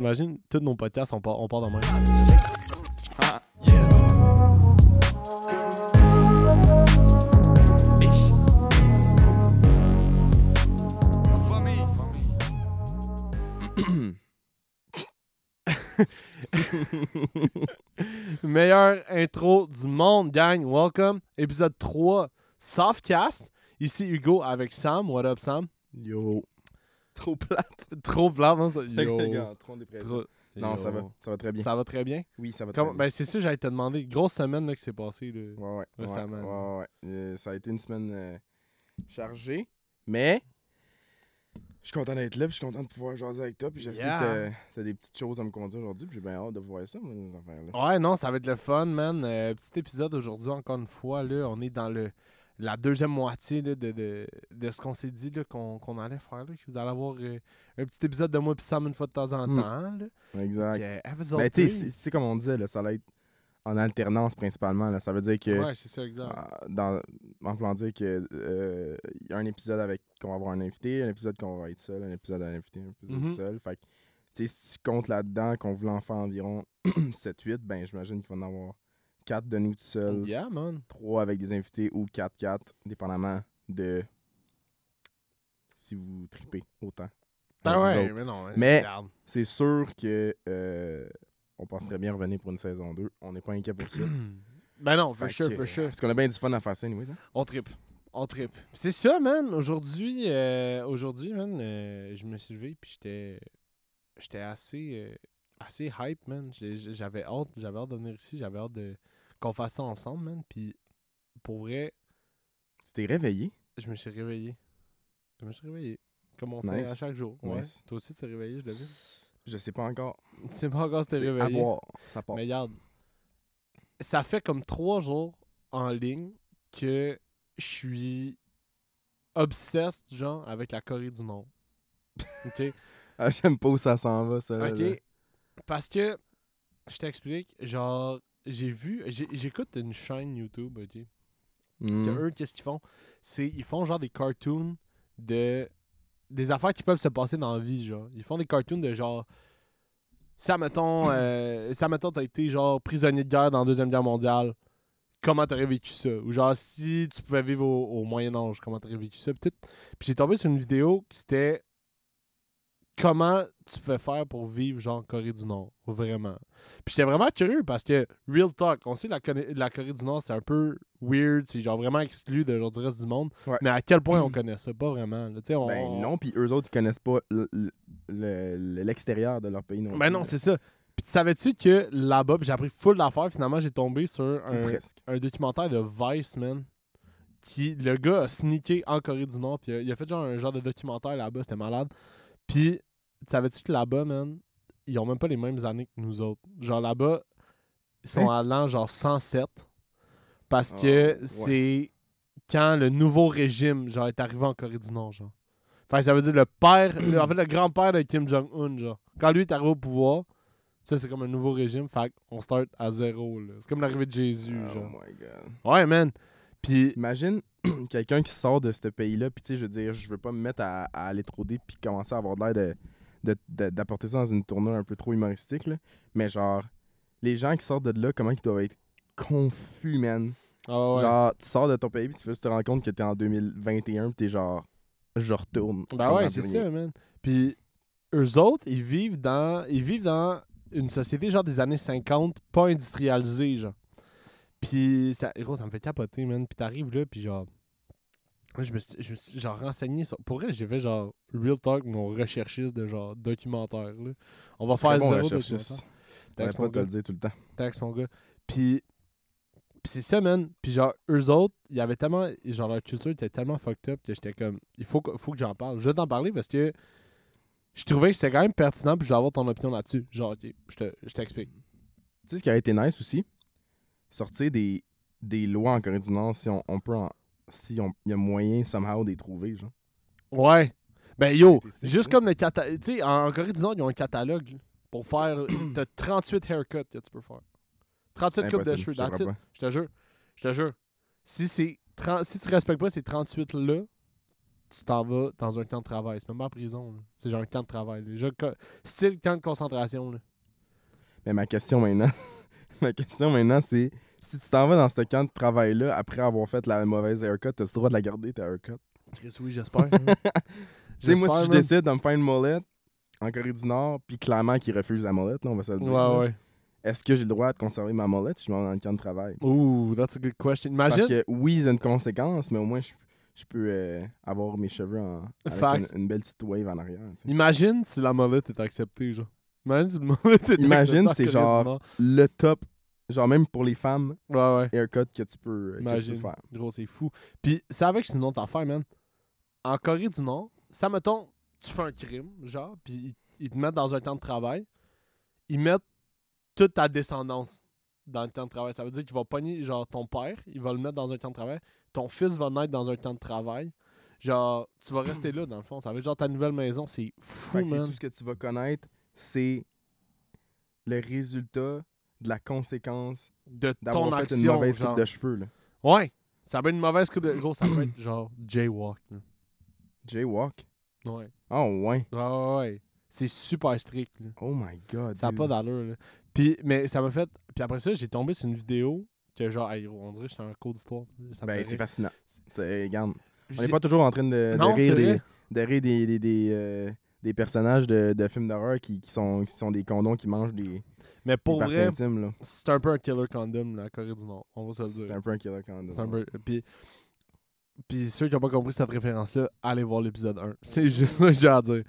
Imagine, tous nos podcasts, on part, on part de même. Ah. Meilleure intro du monde, gang. Welcome. Épisode 3, Softcast. Ici Hugo avec Sam. What up, Sam? Yo. Trop plate. Trop plat, hein, ça? Yo. gars, trop dépressif. Trop- Non, Yo. ça va. Ça va très bien. Ça va très bien? Oui, ça va Comme- très bien. ben, c'est ça, j'allais te demander. Grosse semaine là, qui s'est passée. Là. Ouais, ouais. Ouais, récemment. ouais, ouais. Euh, ça a été une semaine euh, chargée, mais je suis content d'être là, puis je suis content de pouvoir jaser avec toi, puis je sais que t'as- t'as des petites choses à me conter aujourd'hui, puis j'ai bien hâte de voir ça, moi, ces affaires-là. Ouais, non, ça va être le fun, man. Euh, petit épisode aujourd'hui, encore une fois. Là, on est dans le la deuxième moitié là, de, de, de ce qu'on s'est dit qu'on allait faire. Là, que vous allez avoir euh, un petit épisode de moi et Sam une fois de temps en Hmm. temps. Là. Exact. Ben, tu sais, three. c'est- comme on disait, là, ça va être en alternance principalement. Là. Ça veut dire que, Ouais, c'est ça, exact. dans, en voulant dire que euh, il y a un épisode avec qu'on va avoir un invité, un épisode qu'on va être seul, un épisode à invité, un épisode Mhm. seul. Fait que, si tu comptes là-dedans qu'on voulait en faire environ 7-8, ben j'imagine qu'il va en avoir 4 de nous tout seuls, Yeah, man. 3 avec des invités ou 4-4, dépendamment de si vous tripez autant. Ah ouais, mais non. hein, Mais-. C'est sûr que euh, on penserait bien revenir pour une saison 2. On n'est pas inquiet pour ça. ben non, for Fait sure, que, for sure. Parce qu'on a bien du fun à faire ça, anyway. Hein? On tripe. On tripe. C'est ça, man. Aujourd'hui, euh, aujourd'hui, man, euh, je me suis levé puis j'étais j'étais assez euh, assez hype, man. J'avais hâte, j'avais hâte de venir ici, j'avais hâte de qu'on fasse ça ensemble, man. Puis pour vrai, Tu t'es réveillé? je me suis réveillé. Je me suis réveillé. Comme on fait à chaque jour. Ouais. Nice. Toi aussi, tu t'es réveillé, je l'ai vu. Je sais pas encore. Tu sais pas encore si t'es C'est à réveillé. voir. Ça part. Mais regarde, ça fait comme trois jours en ligne que je suis obsessed, genre, avec la Corée du Nord. OK? Ah, J'aime pas où ça s'en va, ça. là. OK? Parce que, je t'explique, genre, j'ai vu, j'écoute une chaîne YouTube, OK? Hmm. Que eux, qu'est-ce qu'ils font? C'est, ils font genre des cartoons de. Des affaires qui peuvent se passer dans la vie, genre. Ils font des cartoons de genre. Ça, mettons, euh, ça, mettons, t'as été genre prisonnier de guerre dans la Deuxième Guerre mondiale. Comment t'aurais vécu ça? Ou genre, si tu pouvais vivre au, au Moyen-Âge, comment t'aurais vécu ça? Puis. Puis j'ai tombé sur une vidéo qui c'était comment tu peux faire pour vivre genre en Corée du Nord, vraiment? Puis j'étais vraiment curieux parce que real talk, on sait la, Corée- la Corée du Nord c'est un peu weird, c'est genre vraiment exclu de genre du reste du monde. Ouais. Mais à quel point on connaît ça pas vraiment, là. On- Ben non, puis eux autres, ils connaissent pas l'extérieur de leur pays non Ben non, c'est ça. Puis tu savais-tu que là-bas, j'ai appris full d'affaires, finalement j'ai tombé sur un, un documentaire de Vice, man. Qui, le gars a sneaké en Corée du Nord, puis il a- fait genre un genre de documentaire là-bas, c'était malade. Puis, savais-tu que là-bas, man, ils ont même pas les mêmes années que nous autres? Genre là-bas, ils sont à l'an genre 107. Parce Ah, que ouais. c'est quand le nouveau régime, genre, est arrivé en Corée du Nord, genre. Fait que ça veut dire le père, le- en fait, le grand-père de Kim Jong-un, genre. Quand lui est arrivé au pouvoir, ça, c'est comme un nouveau régime. Fait qu'on start à zéro, là. C'est comme l'arrivée de Jésus, Oh genre. my god. Ouais, man. Puis, Imagine quelqu'un qui sort de ce pays-là, puis tu sais, je veux dire, je veux pas me mettre à, à aller trop deep, puis commencer à avoir l'air de, de- de- d'apporter ça dans une tournure un peu trop humoristique, là. Mais genre, les gens qui sortent de là, comment ils doivent être confus, man? ah ouais. Genre, tu sors de ton pays, puis tu te rendre compte que t'es en 2021, puis t'es genre, je retourne. Je Ben ouais, c'est ça, man. Puis eux autres, ils vivent dans ils vivent dans une société genre des années 50, pas industrialisée, genre. Puis ça, gros, ça me fait capoter, man. Puis t'arrives là, puis genre je me suis, je me suis genre renseigné sur... Pour vrai, j'ai fait genre Real Talk, mon recherchiste de genre documentaire, là. On va faire bon, zéro documentaire. Pas te le dire tout le temps. Mon gars. Puis, puis c'est ça, man. Puis genre, eux autres, il y avait tellement... Genre, leur culture était tellement fucked up que j'étais comme... Il faut que, faut que j'en parle. Je vais t'en parler parce que je trouvais que c'était quand même pertinent puis je voulais avoir ton opinion là-dessus. Genre, OK, je te- je t'explique. Tu sais ce qui aurait été nice aussi? Sortir des, des lois en Corée du Nord si on, on peut en- si on y a moyen somehow de les trouver, genre. Ouais. Ben yo, juste comme le catalogue... Tu sais, en Corée du Nord, ils ont un catalogue pour faire... T'as 38 haircuts que tu peux faire. 38 coupes de cheveux, je te jure. Je te jure. Si c'est 30 si tu respectes pas ces 38 là, tu t'en vas dans un camp de travail. C'est même pas en prison. là. C'est genre un camp de travail. là. Genre, co- style camp de concentration. Là. Mais ma question maintenant, ma question maintenant, c'est si tu t'en vas dans ce camp de travail-là après avoir fait la mauvaise haircut, as-tu le droit de la garder ta haircut? Chris, oui, j'espère. hein. Tu sais, moi, si je décide de me faire une molette en Corée du Nord, puis clairement qu'ils refusent la molette, là, on va se le dire. là, Ouais, ouais. Est-ce que j'ai le droit de conserver ma molette si je m'en vais dans le camp de travail? Ouh, that's a good question. Imagine. Parce que oui, c'est une conséquence, mais au moins, je, je peux euh, avoir mes cheveux en, avec une, une belle petite wave en arrière. tu sais. Imagine si la molette est acceptée, genre. Imagine Imagine, c'est genre-. Le top, genre même pour les femmes, Ouais, ouais. haircut que tu peux, que tu peux Imagine. faire. Gros, c'est fou. Puis, c'est avec c'est une autre affaire, man. En Corée du Nord, ça, mettons, tu fais un crime, genre, puis ils, ils te mettent dans un camp de travail. Ils mettent toute ta descendance dans le camp de travail. Ça veut dire qu'ils vont pogner, genre, ton père, il va le mettre dans un camp de travail. Ton fils va naître dans un camp de travail. Genre, tu vas rester là, dans le fond. Ça veut dire, genre, ta nouvelle maison, c'est fou, que c'est man. tout ce que tu vas connaître, c'est le résultat de la conséquence De ton fait action, une mauvaise genre. coupe de cheveux. Là. Ouais. Ça peut être une mauvaise coupe de... Gros, ça peut être, genre, jaywalk. là. Jaywalk? Ouais. Oh, ouais. Ouais, ouais, ouais. C'est super strict, là. Oh my god. Ça n'a pas d'allure, là. Puis, mais ça m'a fait. Puis après ça, j'ai tombé sur une vidéo que, genre, hey, on dirait que j'étais un cours d'histoire. Ça Ben, c'est fascinant. C'est, regarde, on n'est pas toujours en train de, de Non, rire, c'est des, vrai. de rire des, des, des, euh, des personnages de, de films d'horreur qui, qui, sont, qui sont des condoms qui mangent des, Mais des pour parties vrai, intimes. Là. c'est un peu un killer condom, la Corée du Nord. On va se le C'est dire. un peu un killer condom. C'est un peu. Puis, puis ceux qui n'ont pas compris cette référence-là, allez voir l'épisode 1. C'est juste ça que j'ai à dire.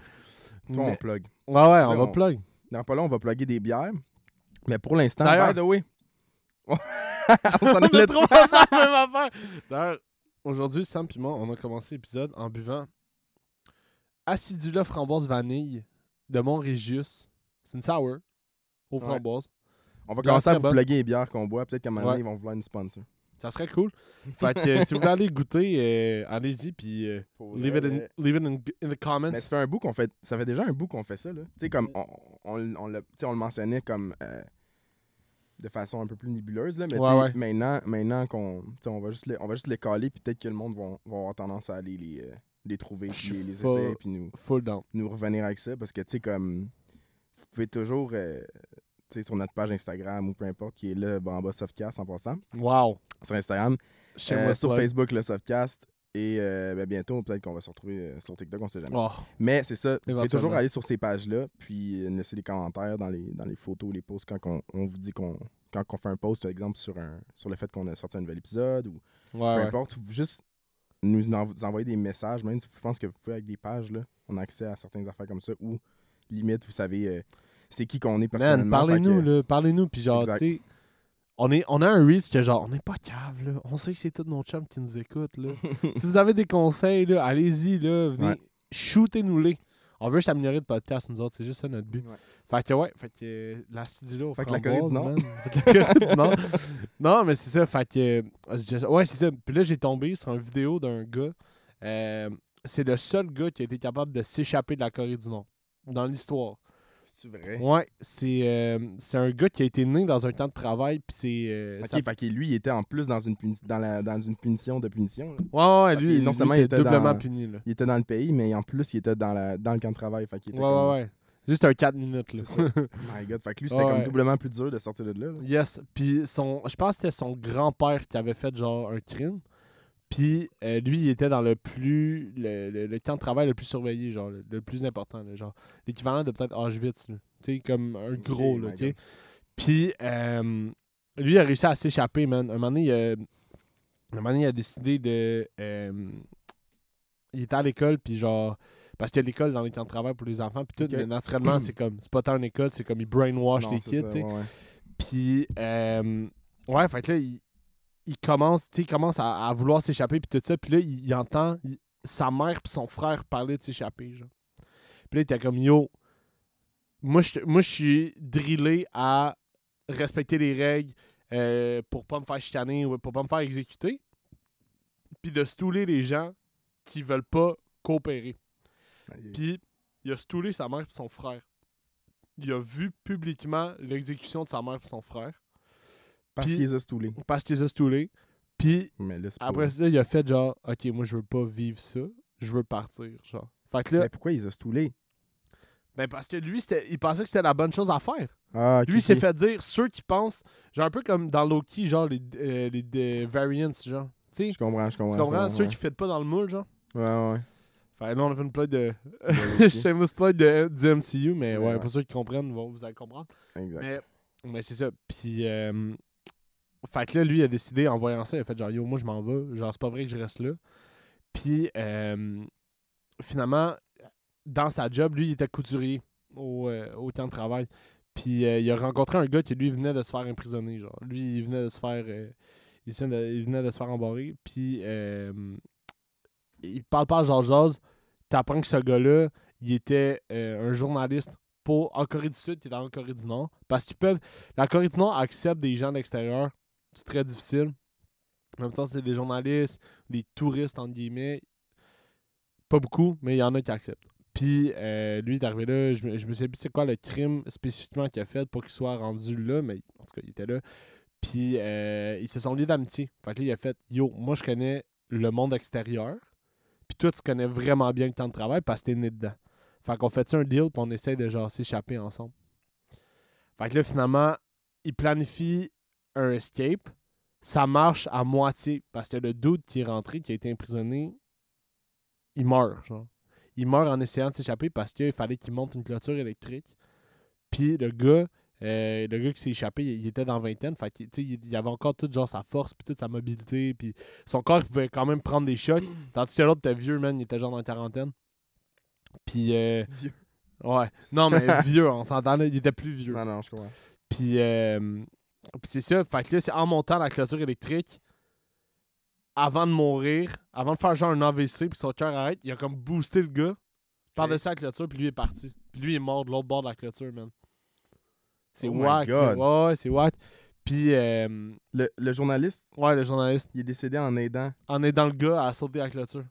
Tu vois, on plug. Ouais, ouais, C'est on va plug. Dans pas long, on va plugger des bières. Mais pour l'instant, D'ailleurs- by the way. on s'en dessus. trop ensemble, affaire. D'ailleurs, aujourd'hui, Sam et moi, on a commencé l'épisode en buvant Acidula framboise vanille de Montrégius. C'est une sour aux Ouais. framboises. On va commencer à vous bonne. plugger les bières qu'on boit. Peut-être qu'à un moment donné, Ouais. ils vont vouloir une sponsor. Ça serait cool. Fait que euh, si vous voulez aller goûter, euh, allez-y puis euh, leave, it in, leave it in, in the comments. Mais ça fait un bout qu'on fait. Ça fait déjà un bout qu'on fait ça, là. Tu sais, comme on, on, on, sais, on le mentionnait comme euh, de façon un peu plus nébuleuse, là. Mais Ouais, ouais. maintenant, maintenant qu'on. tu sais, on va juste les, on va juste les caler, puis peut-être que le monde va, va avoir tendance à aller les, euh, les trouver, Je puis les, les full- essayer, puis nous, Full down. nous revenir avec ça. Parce que, tu sais, comme. Vous pouvez toujours. euh, tu sais, sur notre page Instagram ou peu importe, qui est là, ben, en bas, Softcast en passant. Wow. Sur Instagram. Euh, sur. Facebook, le Softcast. Et euh, ben, bientôt, peut-être qu'on va se retrouver euh, sur TikTok, on sait jamais. Oh, Mais c'est ça, vous pouvez toujours aller sur ces pages-là, puis laisser des commentaires dans les, dans les photos, les posts, quand on, on vous dit qu'on quand on fait un post, par exemple, sur, un, sur le fait qu'on a sorti un nouvel épisode, ou ouais, peu importe, juste nous en- vous envoyer des messages, même si je pense que vous pouvez avec des pages, là, on a accès à certaines affaires comme ça, ou limite, vous savez, euh, c'est qui qu'on est personnellement. Parlez-nous, que- là. Parlez-nous. Puis genre, tu sais, on, est, on a un reach que genre, on n'est pas cave, là. On sait que c'est tous nos chums qui nous écoutent, là. si vous avez des conseils, là, allez-y, là. Venez, Ouais. shootez-nous-les. On veut juste améliorer le podcast, nous autres. C'est juste ça notre but. Ouais. Fait que, ouais, fait que euh, l'acidula au Fait que la Corée du framboises, Nord. man. Fait que la Corée du Nord. Non, mais c'est ça. Fait que, euh, ouais, c'est ça. Puis là, j'ai tombé sur une vidéo d'un gars. euh, c'est le seul gars qui a été capable de s'échapper de la Corée du Nord. Dans l'histoire. C'est vrai? Ouais, c'est euh, c'est un gars qui a été né dans un camp de travail, puis c'est... euh, Ok, ça- fait que lui, il était en plus dans une, puni- dans la, dans une punition de punition. là. Ouais, ouais, Parce lui, qu'il- non seulement il il était doublement dans- puni, là. Il était dans le pays, mais en plus, il était dans, la, dans le camp de travail. Fait Ouais, était comme- ouais, ouais. Juste un 4 minutes, là. Ça. My God. Fait que lui, c'était Ouais, comme ouais. doublement plus dur de sortir de là. là. Yes. Puis son, je pense que c'était son grand-père qui avait fait genre un crime. Puis euh, lui, il était dans le plus. Le, le, le camp de travail le plus surveillé, genre, le, le plus important, là, genre. L'équivalent de peut-être Auschwitz, là. Tu sais, comme un gros, là, ok? God. Puis euh, lui, il a réussi à s'échapper, man. Un moment donné, il a, un moment donné, il a décidé de. euh, il était à l'école, puis genre. Parce qu'il y a l'école dans les camps de travail pour les enfants, puis tout, mais naturellement, c'est comme. C'est pas tant une école, c'est comme ils brainwash Non, les kids, tu sais. Puis, ouais, fait que là, il, il commence, il commence à, à vouloir s'échapper, puis tout ça. Puis là, il, il entend il- sa mère puis son frère parler de s'échapper, genre. Puis là, il était comme, yo, moi, je moi, suis drillé à respecter les règles euh, pour pas me faire chicaner ou pour pas me faire exécuter. Puis de stouler les gens qui veulent pas coopérer. Puis il a stoulé sa mère et son frère. Il a vu publiquement l'exécution de sa mère et son frère Parce puis- qu'il les a stoulés. parce qu'il les a stoulés. Puis après ça, il a fait genre, ok, moi je veux pas vivre ça. je veux partir, genre. Fait que là, Mais pourquoi ils ont stoulé? ben parce que lui, il pensait que c'était la bonne chose à faire. Ah, Lui, il s'est fait dire, ceux qui pensent, genre un peu comme dans Loki, genre les, euh, les, les variants, genre. Tu sais, Je comprends, je comprends. tu je comprends? Ceux ouais. qui ne pas dans le moule, genre. Ouais, ouais. Fait là, on a fait une plug de. Shameless plug de, du MCU, mais ouais, Ouais. pour ceux qui comprennent, vous allez comprendre. Exact. Mais, mais c'est ça. Puis, euh, fait que là, lui, il a décidé, en voyant ça, il a fait genre, yo, moi, je m'en vais. Genre, c'est pas vrai que je reste là. Puis, euh, finalement, dans sa job, lui, il était couturier au, euh, au camp de travail. Puis, euh, il a rencontré un gars qui, lui, venait de se faire emprisonner. Genre, lui, il venait de se faire. il, il venait de se faire embarrer. Puis, il parle pas à Georges Jazz. T'apprends que ce gars-là, il était un journaliste pour en Corée du Sud qui est dans la Corée du Nord. Parce qu'ils peuvent. La Corée du Nord accepte des gens de l'extérieur. C'est très difficile. En même temps, c'est des journalistes, des touristes, entre guillemets. Pas beaucoup, mais il y en a qui acceptent. Puis euh, lui, il est arrivé là. Je, je me souviens plus c'est quoi le crime spécifiquement qu'il a fait pour qu'il soit rendu là, mais en tout cas, il était là. Puis euh, ils se sont liés d'amitié. Fait que là, il a fait Yo, moi, je connais le monde extérieur. Puis toi, tu connais vraiment bien le temps de travail parce que t'es né dedans. Fait qu'on fait un deal, puis on essaye de genre s'échapper ensemble. Fait que là, finalement, il planifie un escape. Ça marche à moitié parce que le dude qui est rentré, qui a été emprisonné, il meurt, genre. Il meurt en essayant de s'échapper parce qu'il fallait qu'il monte une clôture électrique. Puis le gars, euh, le gars qui s'est échappé, il, il était dans vingtaine. Fait que, tu sais, il, il avait encore toute genre sa force, puis toute sa mobilité, puis son corps il pouvait quand même prendre des chocs. Tandis que l'autre était vieux, man, il était genre dans la quarantaine. Puis, euh, Vieux. ouais. Non, mais vieux, on s'entend là, il était plus vieux. Non, non, je comprends. Puis, euh, puis c'est ça. Fait que là, c'est en montant la clôture électrique, avant de mourir, avant de faire genre un AVC, puis son cœur arrête, il a comme boosté le gars par-dessus la clôture, puis lui est parti. Puis lui est mort de l'autre bord de la clôture, man. C'est Oh whack. Ouais, c'est whack. Puis, euh, Le, le journaliste, ouais, le journaliste il est décédé en aidant. en aidant le gars à sauter la clôture.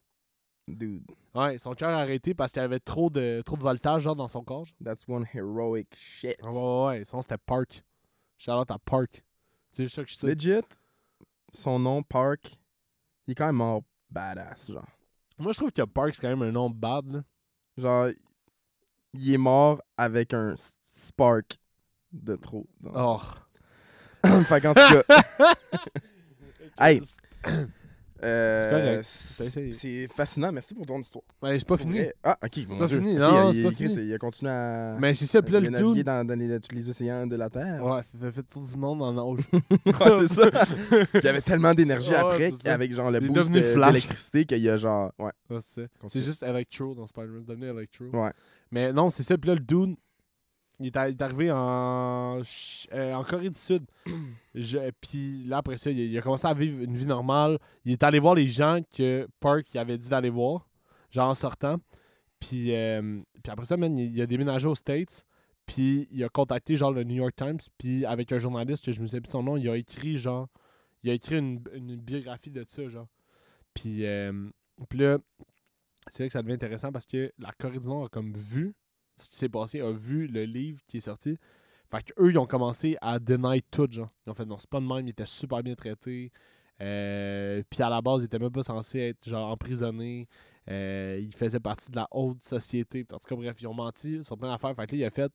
Dude, Ouais, son cœur a arrêté parce qu'il y avait trop de, trop de voltage genre, dans son corps. that's one heroic shit. Ouais, ouais, ouais. Sinon, c'était Park. Charlotte à Park. C'est ça que je sais. Legit, son nom, Park, il est quand même mort badass, genre. Moi, je trouve que Park, c'est quand même un nom bad. Là. Genre, il est mort avec un spark de trop. dans Oh. fait qu'en tout cas, Hey. euh, C'est c'est c'est fascinant. Merci pour ton histoire. Ouais, c'est pas fini. Ah, ok. Mon pas Dieu. fini, non, il, c'est pas il- fini. il a continué à, Mais c'est ça, puis là, le dude. dans, dans les, tous les océans de la Terre. Ouais, ça fait, fait tout du monde en nage. Ouais, c'est ça. Il avait tellement d'énergie Ouais, après c'est avec genre le Il boost devenu de- Flash. d'électricité qu'il y a genre. Ouais. Ouais, c'est. C'est juste Electro dans Spider-Man. C'est devenu Electro. Ouais. Mais non, c'est ça. Puis là, le dude, il est, a- il est arrivé en, euh, en Corée du Sud. Puis là, après ça, il a, il a commencé à vivre une vie normale. Il est allé voir les gens que Park avait dit d'aller voir, genre en sortant. Puis, euh, puis après ça, man, il, il a déménagé aux States. Puis il a contacté genre le New York Times. Puis avec un journaliste que je me souviens plus de son nom, il a écrit genre. Il a écrit une, une biographie de ça, genre. Puis, euh, puis là, c'est là que ça devient intéressant parce que la Corée du Nord a comme vu ce qui s'est passé, a vu le livre qui est sorti. Fait qu'eux, ils ont commencé à deny tout, genre. Ils ont fait non, c'est pas de même, il était super bien traité. Euh, puis à la base, il était même pas censé être genre emprisonné. Euh, il faisait partie de la haute société. En tout cas, bref, ils ont menti sur plein d'affaires. Fait que là, il a fait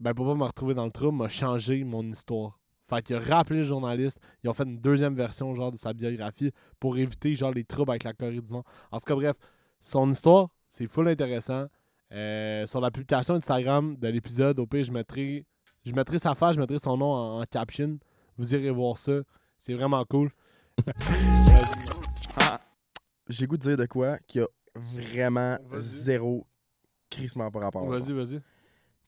Ben, pour pas me retrouver dans le trou, m'a changé mon histoire. Fait qu'il a rappelé le journaliste. Ils ont fait une deuxième version, genre, de sa biographie pour éviter, genre, les troubles avec la Corée du Nord. En tout cas, bref, son histoire, c'est full intéressant. Euh, sur la publication Instagram de l'épisode, au pire, je mettrai, je mettrai sa face, je mettrai son nom en, en caption. Vous irez voir ça. C'est vraiment cool. J'ai goût de dire de quoi qui a vraiment zéro crissement par rapport. Vas-y, vas-y.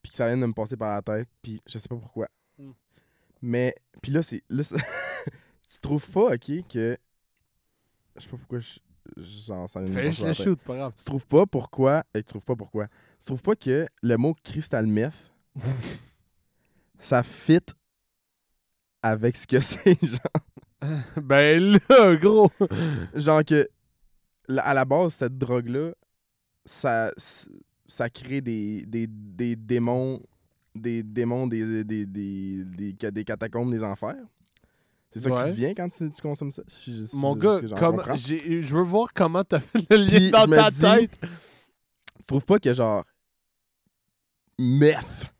Puis que ça vient de me passer par la tête, puis je sais pas pourquoi. Hmm. Mais, puis là, c'est. Là, c'est- tu trouves pas, ok, que. Je sais pas pourquoi je. Genre, ça Fais juste le shoot, pas grave. Tu trouves pas pourquoi. Et tu trouves pas pourquoi? Tu trouves pas que le mot crystal meth, ça fit avec ce que c'est, genre? ben là, gros! Genre que, à la base, cette drogue-là, ça, ça crée des, des, des démons, des démons des, des, des, des catacombes des enfers. C'est ça que tu deviens quand tu, tu consommes ça? Je- Mon gars, comme, je veux voir comment t'as fait le lien Puis, dans ta tête. Tu trouves pas que genre. Meth,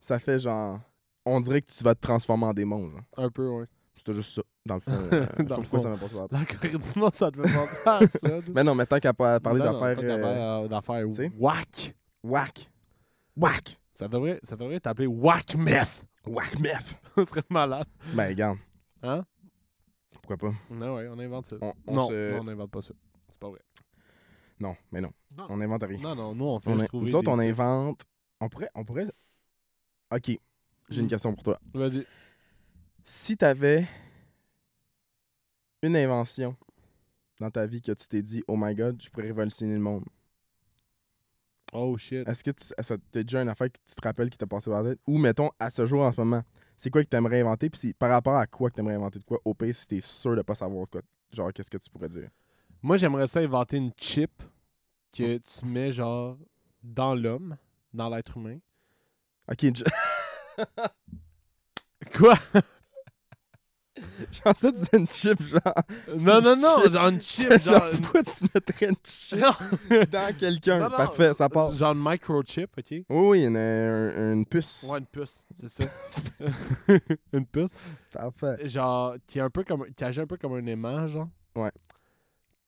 ça fait genre. On dirait que tu vas te transformer en démon. Genre. Un peu, ouais. C'était juste ça, dans le fond. euh, Dans pas le fond. ça m'a tête. La Corée ça te fait penser à ça. Mais non, mais tant qu'à pas parler d'affaires. pas euh, euh, d'affaires whack. Whack. Whack. Ça devrait, ça devrait t'appeler whack meth. Whack meth. Ça serait malade. Ben, regarde. Hein? Pourquoi pas? Non, ouais, on invente ça. On, on non, se- non, on invente pas ça. C'est pas vrai. Non, mais non. Non, On invente rien. non, non, nous, on fait On juste a- trouver nous autres, des on invente. On pourrait. On pourrait. Ok. J'ai une Mm. question pour toi. Vas-y. Si t'avais une invention dans ta vie que tu t'es dit, oh my god, je pourrais révolutionner le monde. Oh, shit. Est-ce que tu, ça t'es déjà une affaire que tu te rappelles qui t'a passé par la tête? Ou mettons, à ce jour en ce moment, c'est quoi que t'aimerais inventer? Puis par rapport à quoi que t'aimerais inventer de quoi? Au pire, si t'es sûr de pas savoir quoi. Genre, qu'est-ce que tu pourrais dire? Moi, j'aimerais ça inventer une chip que tu mets, genre, dans l'homme, dans l'être humain. Ok, je... Quoi? que tu disais une chip, genre. Non, non, non, genre une chip, genre... une- Pourquoi tu mettrais une chip dans quelqu'un? Parfait, ça part. Genre une microchip, ok? Oui, oui, une, un- une puce. Ouais, une puce, c'est ça. une puce. Parfait. Genre, qui est un peu comme... Qui agit un peu comme un aimant, genre. Ouais.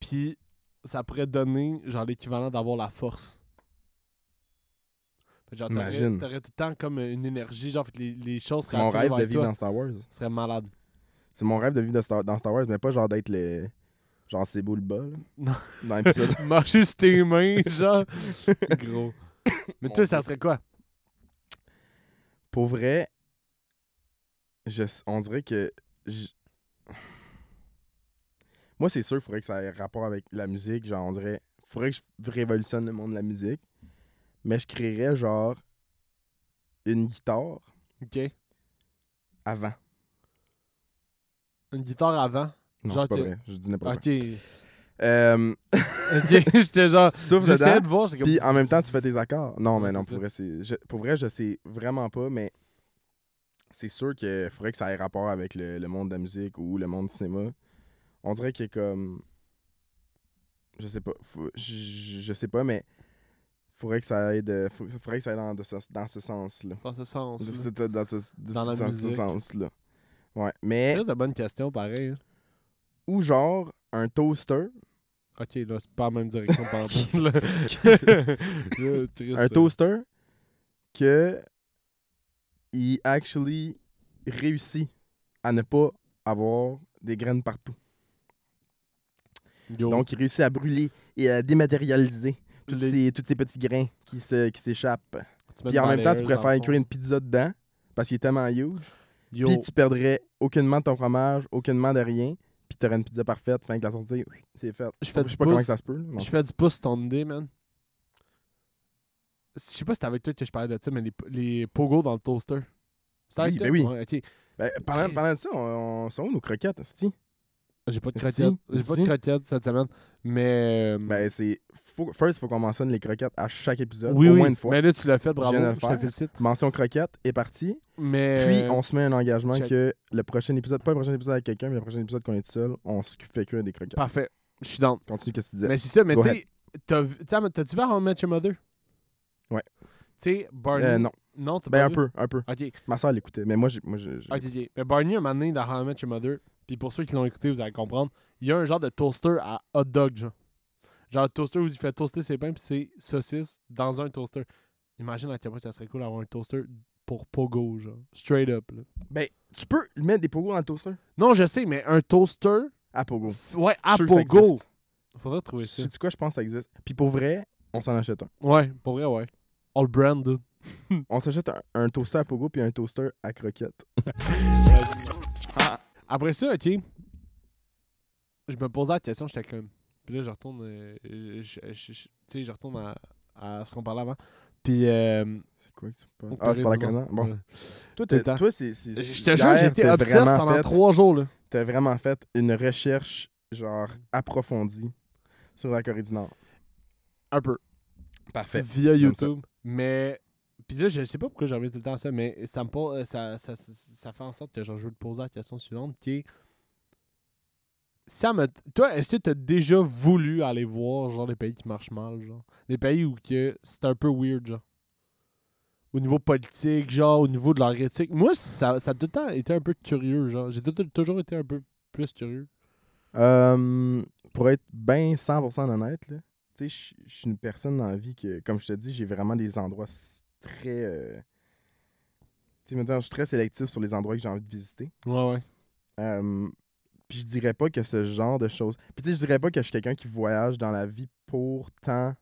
Puis, ça pourrait donner, genre, l'équivalent d'avoir la force. Genre, t'aurais tout le temps comme une énergie, genre, fait que les, les choses C'est mon rêve de vivre dans Star Wars. Ce serait malade. C'est mon rêve de vivre de Star- dans Star Wars, mais pas genre d'être le. Genre c'est beau le bas, là. Non. Dans l'épisode. Marcher sur tes mains, genre. Gros. Mais toi, ça serait quoi? Pour vrai, je, on dirait que. Moi, c'est sûr qu'il faudrait que ça ait rapport avec la musique. Genre, on dirait. faudrait que je révolutionne le monde de la musique. Mais je créerais, genre. Une guitare OK. avant. Une guitare avant? Non, Genre c'est pas que- vrai. Je dis n'importe OK. quoi. Euh, OK. J'étais genre... Souffle dedans. de voir. comme- Puis en même temps, tu fais tes accords. Non, Ouais, mais non, pour vrai, c'est, je, pour vrai, je sais vraiment pas, mais c'est sûr qu'il faudrait que ça ait rapport avec le, le monde de la musique ou le monde du cinéma. On dirait que comme. Je sais pas. faut- je, je sais pas, mais faudrait que ça aille de, faudrait que ça aille dans, de ce, dans ce sens-là. Dans ce sens. Là. de- Dans ce, Dans la dans ce musique. sens-là. Ouais. Mais. C'est une bonne question, pareil. hein. Ou genre un toaster. OK, là, c'est pas la même direction par là. Là, Chris, un euh, toaster que il actually réussit à ne pas avoir des graines partout. yo, Donc, il réussit à brûler et à dématérialiser tous les- ces, tous ces petits grains qui se- qui s'échappent. tu mets Puis une en même temps, tu balayeuse pourrais dans faire le fond. cuire une pizza dedans parce qu'il est tellement huge. Puis tu perdrais aucunement ton fromage, aucunement de rien. Puis tu aurais une pizza parfaite. Fin que la sortie, oui, c'est fait. Je fais sais pas comment pouce. ça se peut. là, non. je fais du pouce ton idée, man. Je sais pas si c'était avec toi que je parlais de ça, mais les, les pogos dans le toaster. C'était avec Oui, toi? ben oui. Ouais, ok. Ben, parlant, Christ. parlant de ça, on, on sont où nos croquettes? J'ai pas de Si, croquettes. J'ai pas de croquettes cette semaine. Mais. euh, Ben, c'est. Faut, first, il faut qu'on mentionne les croquettes à chaque épisode, oui, au oui. moins une fois. Mais là, tu l'as fait, bravo. Je Je, te félicite. Mention croquettes est parti. Mais. Puis, on se met un engagement check. que le prochain épisode, pas le prochain épisode avec quelqu'un, mais le prochain épisode qu'on est tout seul, on se fait cuire des croquettes. Parfait. Je suis dans. Continue, qu'est-ce que tu disais? Mais c'est ça, mais tu sais, t'as-tu vu How I Met Your Mother? Ouais. Tu sais, Barney. Euh, non. Non, t'as Ben, pas un vu? peu, un peu. Ok. Ma soeur l'écoutait, mais moi, j'ai. Moi, j'ai- Ok, ok. Mais Barney, un moment donné, dans How I Met Your Mother, puis pour ceux qui l'ont écouté, vous allez comprendre, il y a un genre de toaster à hot dog, genre. Genre toaster où il fait toaster ses pains, puis c'est saucisse dans un toaster. Imagine à quel point ça serait cool d'avoir un toaster pour Pogo, genre. Straight up, là. Ben, tu peux mettre des pogos dans le toaster? Non, je sais, mais un toaster, À pogo. ouais, à Je suis sûr que ça Pogo. Faudrait trouver ça. Sais-tu quoi, je pense que ça existe? Puis pour vrai, on s'en achète un. Ouais, pour vrai, ouais. All brand, dude. On s'achète un, un toaster à pogo puis un toaster à croquettes. Après ça, ok. Je me posais la question, j'étais comme. Puis là, je retourne. euh, je- je- je- je- tu sais, je retourne à, à ce qu'on parlait avant. Puis. Euh, C'est quoi que tu parles? Ah, tu parles à Conan? Bon. Toi, toi, c'est. Je te jure, j'ai été t'as obsesse vraiment pendant fait- trois jours, là. T'as vraiment fait une recherche, genre, approfondie sur la Corée du Nord. Un peu. Parfait. Via. YouTube. Mais. Puis là, je sais pas pourquoi j'en reviens tout le temps à ça, mais ça me pose, euh, ça, ça, ça, fait en sorte que genre, je veux te poser la question suivante qui est. Ça me... Toi, est-ce que tu as déjà voulu aller voir genre les pays qui marchent mal, genre? Les pays où que c'est un peu weird, genre? Au niveau politique, genre, au niveau de leur éthique. Moi, ça, ça a tout le temps été un peu curieux, genre. J'ai toujours été un peu plus curieux. Euh, pour être bien 100% honnête, là, tu sais, je suis une personne dans la vie que, comme je te dis, j'ai vraiment des endroits très. euh, Tu sais, maintenant, je suis très sélectif sur les endroits que j'ai envie de visiter. Ouais, ouais. Euh, puis je dirais pas que ce genre de choses. Puis tu sais, je dirais pas que je suis quelqu'un qui voyage dans la vie pour tant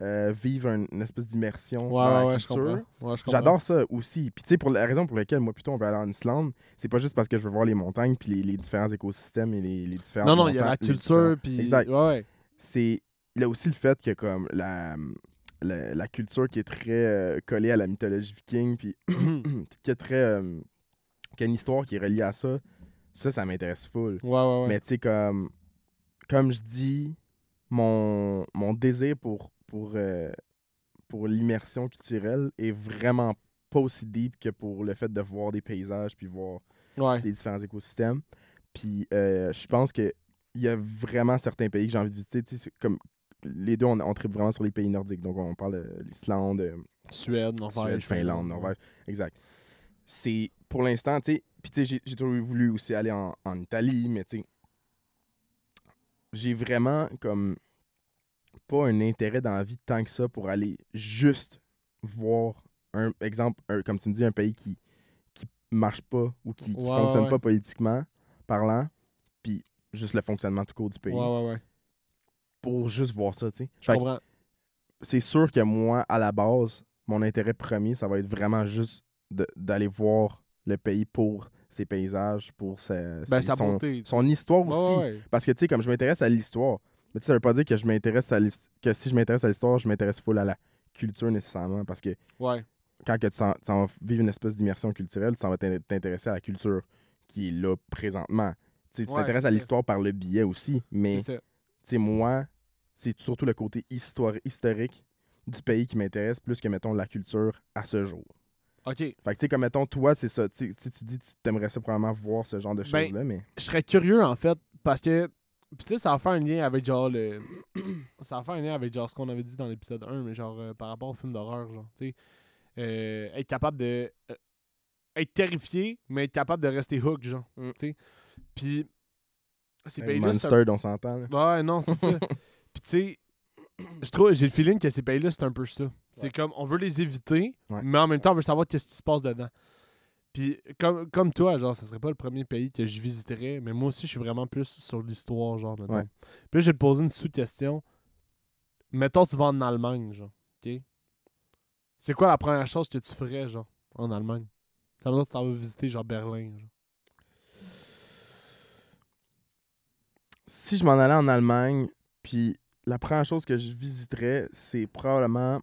euh, vivre un- une espèce d'immersion Ouais, dans la ouais, je culture. Ouais. J'adore ça aussi. Puis tu sais, pour la raison pour laquelle moi plutôt on veut aller en Islande, c'est pas juste parce que je veux voir les montagnes puis les, les différents écosystèmes et les, les différents. Non, non, il y a la culture, puis. Exact. C'est il y a aussi le fait que comme la la, la culture qui est très euh, collée à la mythologie viking puis qui est très euh, qui a une histoire qui est reliée à ça. Ça, ça m'intéresse full. Ouais, ouais, ouais. Mais tu sais, comme, comme je dis, mon, mon désir pour, pour, euh, pour l'immersion culturelle est vraiment pas aussi deep que pour le fait de voir des paysages puis voir les différents écosystèmes. Puis euh, je pense que il y a vraiment certains pays que j'ai envie de visiter. Comme les deux, on, on tripe vraiment sur les pays nordiques. Donc on parle de l'Islande, euh, Suède, Norvège. Suède, Finlande, Norvège. Exact. C'est pour l'instant, tu sais. Puis, tu sais, j'ai- toujours voulu aussi aller en, en Italie, mais tu sais, j'ai vraiment comme pas un intérêt dans la vie tant que ça pour aller juste voir un exemple, un- comme tu me dis, un pays qui qui marche pas ou qui, qui Ouais, fonctionne ouais. pas politiquement parlant, puis juste le fonctionnement tout court du pays Ouais, ouais, ouais. Pour juste voir ça, tu sais. Je comprends. c'est sûr que moi, à la base, mon intérêt premier, ça va être vraiment juste de- d'aller voir le pays pour ses paysages, pour sa, Ben, ses- sa son, beauté. son histoire aussi. ouais. Parce que, tu sais, comme je m'intéresse à l'histoire, mais tu sais, ça veut pas dire que je m'intéresse à que si je m'intéresse à l'histoire, je m'intéresse full à la culture nécessairement. Parce que Ouais. quand que tu vas vivre une espèce d'immersion culturelle, ça va t'in- t'intéresser à la culture qui est là présentement. Tu sais, tu t'intéresses à l'histoire par le billet aussi, mais tu sais, moi, c'est surtout le côté histoire, historique du pays qui m'intéresse plus que, mettons, la culture à ce jour. Ok. Fait que, tu sais, comme, mettons, toi, c'est ça. Tu dis tu t'aimerais ça probablement voir ce genre de Ben, choses-là, mais... Je serais curieux, en fait, parce que. Puis tu sais, ça va faire un lien avec genre le. ça va faire un lien avec genre ce qu'on avait dit dans l'épisode 1, mais genre euh, par rapport au film d'horreur, genre, tu sais. euh, être capable de. euh, être terrifié, mais être capable de rester hook, genre. Mm. Tu sais. Puis. Ces Monster, on s'entend. Ouais, non, c'est ça. Puis tu sais, je trouve, j'ai le feeling que ces pays-là, c'est un peu ça. C'est Ouais. comme, on veut les éviter, Ouais. mais en même temps, on veut savoir qu'est-ce qui se passe dedans. Puis comme, comme toi, genre, ça serait pas le premier pays que je visiterais, mais moi aussi, je suis vraiment plus sur l'histoire, genre, mettons. Ouais. Puis là, je vais te poser une sous-question. Mettons, tu vas en Allemagne, genre, OK? C'est quoi la première chose que tu ferais, genre, en Allemagne? Ça veut dire que tu vas visiter, genre, Berlin, genre. Si je m'en allais en Allemagne, puis la première chose que je visiterais, c'est probablement...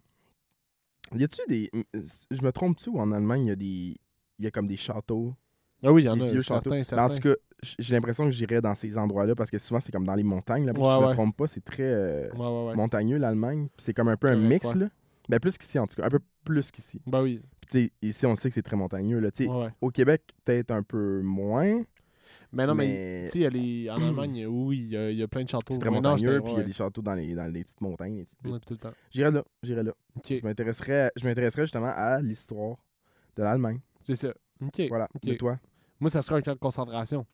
Y a-tu des... Je me trompe-tu en Allemagne, il y a des... Il y a comme des châteaux? Ah oui, il y en a vieux certains, châteaux. Ben, certains. en tout cas, j'ai l'impression que j'irais dans ces endroits-là parce que souvent c'est comme dans les montagnes. Là, Ouais, si je me ouais. trompe pas, c'est très euh, Ouais, montagneux l'Allemagne. C'est comme un peu un mix. Là. Ben, plus qu'ici en tout cas, un peu plus qu'ici. Ben oui. Puis ici on sait que c'est très montagneux. Là. Au Québec, peut-être un peu moins. Mais non, mais, tu sais, les- en Allemagne, oui, il y, a- il y a plein de châteaux. c'est très Mais montagneux. Puis il y a des châteaux dans les, dans les petites montagnes. les petites ouais, buttes. tout le temps. J'irais là. J'irais là. Je m'intéresserais je m'intéresserais justement à l'histoire de l'Allemagne. c'est ça. Ok. Voilà. toi. Moi, ça serait un camp de concentration.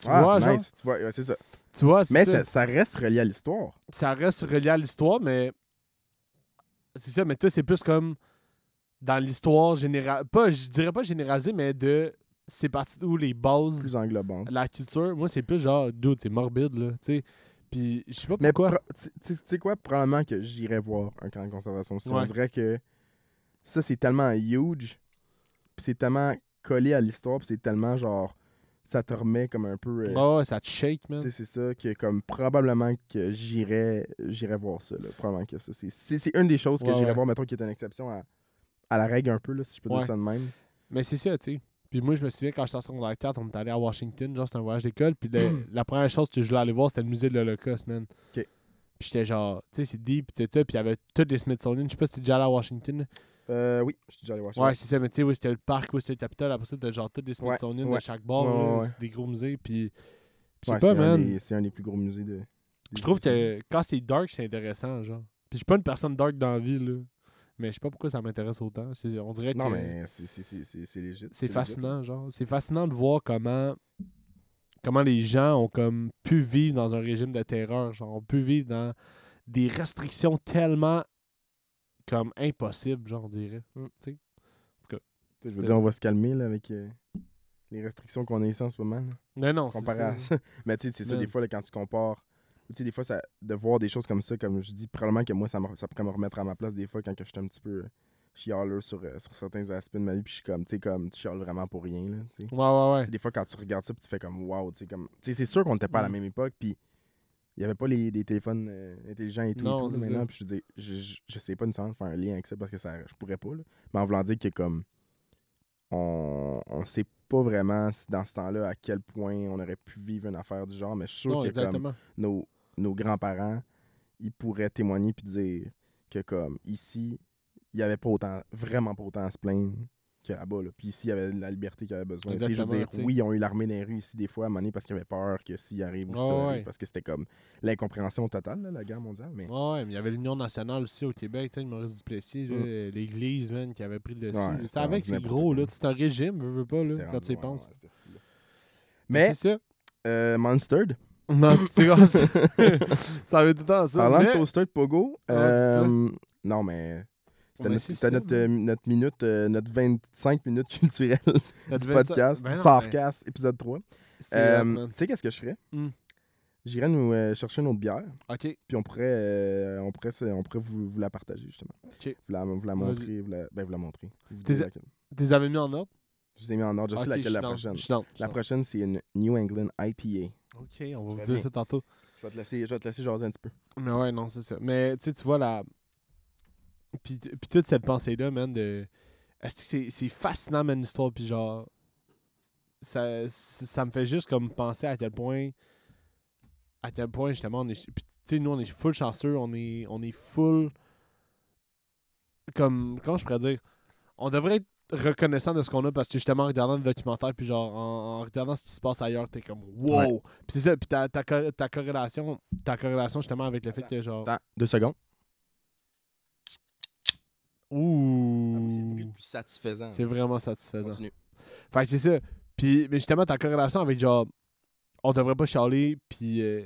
Tu ah, vois, genre? Tu vois, ouais, c'est ça. tu vois, c'est Mais ça. ça, ça reste relié à l'histoire. ça reste relié à l'histoire, mais c'est ça. Mais toi, c'est plus comme dans l'histoire générale. Pas, je dirais pas généralisée, mais de c'est parti d'où les bases, Plus englobant. la culture? Moi, c'est plus genre, dude, c'est morbide, là. Tu sais. Puis, je sais pas Mais pourquoi. pro- tu sais quoi, probablement que j'irais voir un camp de concentration. Si on dirait que ça, c'est tellement huge, puis c'est tellement collé à l'histoire, puis c'est tellement genre, ça te remet comme un peu. euh, ouais, ça te shake, man. c'est ça, que comme probablement que j'irais j'irais voir ça. Là, probablement que ça. C'est- une des choses que Ouais, j'irais ouais. voir, mettons, qui est une exception à, à la règle un peu, là, si je peux dire ça de même. Mais c'est ça, tu sais. Puis moi, je me souviens quand j'étais en secondaire 4, on est allé à Washington, genre c'était un voyage d'école. Puis la première chose que je voulais aller voir, c'était le musée de l'Holocauste, man. Ok. Puis j'étais genre, tu sais, c'est deep, pis tout, puis il y avait tous les Smithsonian. Je sais pas si t'es déjà allé à Washington. Euh, oui, je suis déjà allé voir ça. Ouais, c'est ça, mais tu sais, oui, c'était le parc, oui, c'était le Capitole. Après ça, t'as genre toutes les Smithsonian ouais. de chaque bord. Ouais. C'est des gros musées. Puis, je sais pas, c'est un man. C'est un des plus gros musées de. Je trouve que quand c'est dark, c'est intéressant, genre. Puis je suis pas une personne dark dans la vie, là. Mais je sais pas pourquoi ça m'intéresse autant. On dirait que Non, mais c'est- c'est c'est- fascinant, genre. C'est fascinant de voir comment comment les gens ont comme pu vivre dans un régime de terreur, genre ont pu vivre dans des restrictions tellement comme impossibles, genre on dirait. Mm. Tu sais? là. Je veux dire, on va se calmer là, avec euh, les restrictions qu'on a ici en ce moment. là, Non, non, c'est comparé ça. à. Mais tu sais, c'est ça, des fois, là, quand tu compares. Tu sais, des fois, ça, de voir des choses comme ça, comme je dis, probablement que moi, ça, me- ça pourrait me remettre à ma place des fois quand que je suis un petit peu euh, chialeux sur, euh, sur certains aspects de ma vie, puis je suis comme, tu sais, comme, tu chiales vraiment pour rien, là, tu sais. Ouais, ouais, ouais. Des fois, quand tu regardes ça, puis tu fais comme, wow, tu sais, comme. Tu sais, c'est sûr qu'on n'était pas à la Mm. même époque, puis il n'y avait pas les, téléphones euh, intelligents et tout, Non, et tout maintenant. Puis je dis, je, je, je sais pas nécessairement faire un lien avec ça parce que ça, je pourrais pas, là. Mais en voulant dire que, comme, on, on sait pas vraiment dans ce temps-là à quel point on aurait pu vivre une affaire du genre, mais je suis sûr Non, que, comme, nos, nos grands-parents, ils pourraient témoigner puis dire que comme ici, il n'y avait pas autant, vraiment pas autant à se plaindre que là-bas. Là. Puis ici, il y avait la liberté qu'il y avait besoin. Je veux dire, oui, ils ont eu l'armée dans les rues ici des fois à donné parce qu'ils avaient peur que s'il arrive ou ça ouais. parce que c'était comme l'incompréhension totale, là, la guerre mondiale. Mais Ouais, ouais, mais il y avait l'Union nationale aussi au Québec, tu sais, Maurice Duplessis, Mm. l'église, man, qui avait pris le dessus. Ouais, c'était avec, rendu c'est gros, là. C'est un régime, veux, veux pas, là, quand tu y penses. ouais, c'était fou, là. Mais, C'est ça. euh, Monstered, Non, tu te grosses. ça avait tout le temps ça. parlant mais- de Toaster de Pogo, Ah, euh, non, mais c'était notre, notre, euh, notre minute, euh, notre 25 minutes culturelles T'as du dit 25 podcast, Ben non, Softcast, épisode 3. mais c'est Euh, tu sais qu'est-ce que je ferais? Hmm. J'irais nous euh, chercher une autre bière, Ok. puis on pourrait, euh, on pourrait, se- on pourrait vous, vous la partager, justement. Ok. Vous la, vous la montrer, vous la, ben vous la montrer. T'es-. T'es avais mis en ordre? Je vous ai mis en ordre, je sais laquelle la prochaine. je La prochaine, c'est une New England IPA. Ok, on va vous dire bien. ça tantôt. Je vais te laisser, je vais te laisser jaser un petit peu. Mais ouais, non, c'est ça. Mais tu sais, tu vois la. Puis, puis toute cette pensée-là, man, de. Est-ce que c'est, c'est fascinant, man, l'histoire. Puis genre. Ça, ça me fait juste comme penser à quel point. À quel point, justement, on est. Puis tu sais, nous, on est full chanceux. On est, on est full. Comme. Comment je pourrais dire? On devrait être reconnaissant de ce qu'on a parce que justement, en regardant le documentaire, puis genre, en, en regardant ce qui se passe ailleurs, t'es comme wow. Ouais. Puis c'est ça. Puis ta, ta, co- ta corrélation. Ta corrélation, justement, avec le fait que genre. Attends, deux secondes. Ouh. C'est bruit le plus satisfaisant. C'est vraiment satisfaisant. Continue. Fait que c'est ça. Puis, mais justement, ta corrélation avec genre, on devrait pas chialer, puis, euh,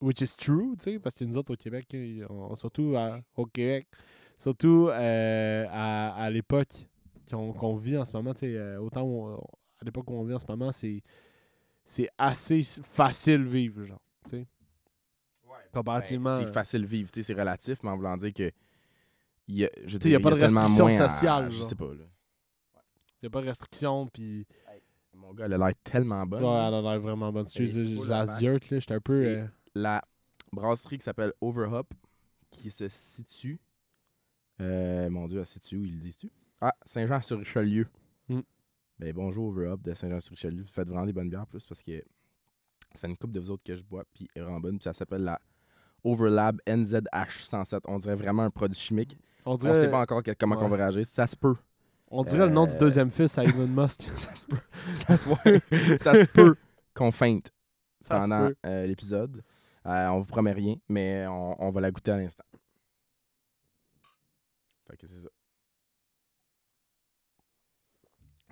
which is true, tu sais, parce que nous autres au Québec, on- surtout à- au Québec, surtout euh, à, à l'époque qu'on qu'on vit en ce moment, tu sais, euh, autant on- à l'époque où on vit en ce moment, c'est assez facile vivre, genre, tu sais. Comparativement. Ben, c'est facile de vivre, tu sais, c'est relatif, mais en voulant dire que. Il y a, je il y pas de restriction moins à- sociale, Je sais pas, là. y a pas de restriction, puis. Mon gars, elle a l'air tellement bonne. Ouais, elle a l'air vraiment bonne. Excuse, la ziote, là, j'étais un peu. Euh, la brasserie qui s'appelle Overhop, qui se situe. euh, mon Dieu, elle se situe où ils le disent-tu? Ah, Saint-Jean-sur-Richelieu. Mm. Ben, bonjour Overhop de Saint-Jean-sur-Richelieu. Vous faites vraiment des bonnes bières, plus parce que ça fait une coupe de vous autres que je bois, puis elle bonne. Puis ça s'appelle la Overlab NZH107. On dirait vraiment un produit chimique. on dirait, sait pas encore que- comment ouais. on va réagir. Ça se peut. on dirait le nom du Euh, deuxième fils à Elon Musk. Ça se peut. ça se, ouais, ça se peut qu'on feinte Ça pendant euh, l'épisode. Euh, on vous promet rien, mais on, on va la goûter à l'instant. Fait que c'est ça.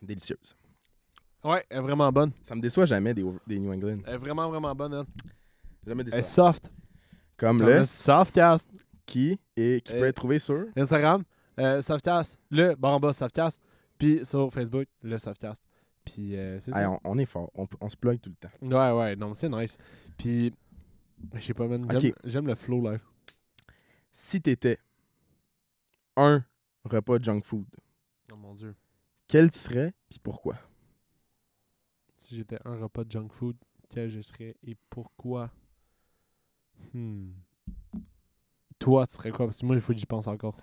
Délicieuse. Ouais, elle est vraiment bonne. Ça me déçoit jamais des, des New England. Elle est vraiment, vraiment bonne, elle. Jamais Elle est déçoit. soft. Comme Comme le le Softcast. qui et qui peut être trouvé sur. Instagram, euh, Softcast. Le barre en bas Softcast. Puis sur Facebook, le Softcast. Puis euh, c'est ça. on, on est fort. On, on se plug tout le temps. Ouais, ouais, non, c'est nice. Puis, je sais pas, man. J'aime, le flow live. Si t'étais un repas junk food, Oh mon dieu. Quel tu serais puis pourquoi? Si j'étais un repas de junk food, quel je serais et pourquoi? Hmm. Toi, tu serais quoi? Parce que moi, il faut que j'y pense encore.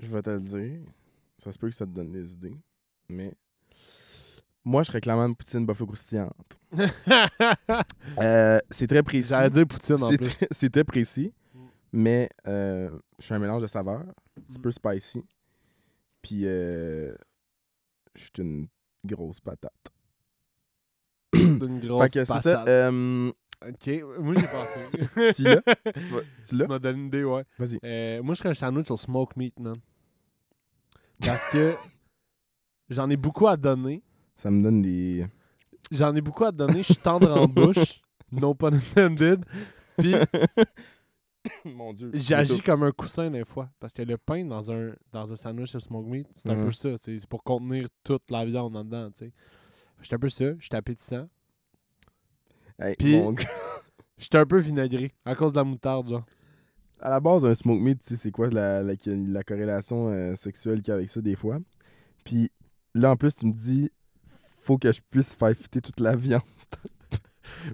Je vais te le dire. Ça se peut que ça te donne des idées. Mais moi, je réclame une poutine buffalo croustillante. Euh, c'est très précis. J'allais dire Poutine en plus. c'est très précis. Mais euh, je suis un mélange de saveurs, un petit Mm. peu spicy. Puis euh, je suis une grosse patate. D'une grosse fait que c'est ça. patate. euh, Ok, moi j'ai pensé. tu l'as? tu vas- tu Tu l'as? m'as donné une idée, ouais. Vas-y. Euh, moi, je serais un sandwich au smoke meat, man. Parce que j'en ai beaucoup à donner. Ça me donne des. J'en ai beaucoup à donner. Je suis tendre en bouche. No pun intended. Puis Mon Dieu. j'agis comme un coussin des fois. Parce que le pain dans un, dans un sandwich au smoke meat, c'est un peu ça. C'est pour contenir toute la viande en dedans, tu sais. J'étais un peu ça. J'étais appétissant. Hey, Puis- J'étais un peu vinaigré à cause de la moutarde, genre. à la base, un smoke meat, tu sais, c'est quoi la, la, la corrélation euh, sexuelle qu'il y a avec ça des fois. Puis là, en plus, tu me dis, faut que je puisse faire fitter toute la viande.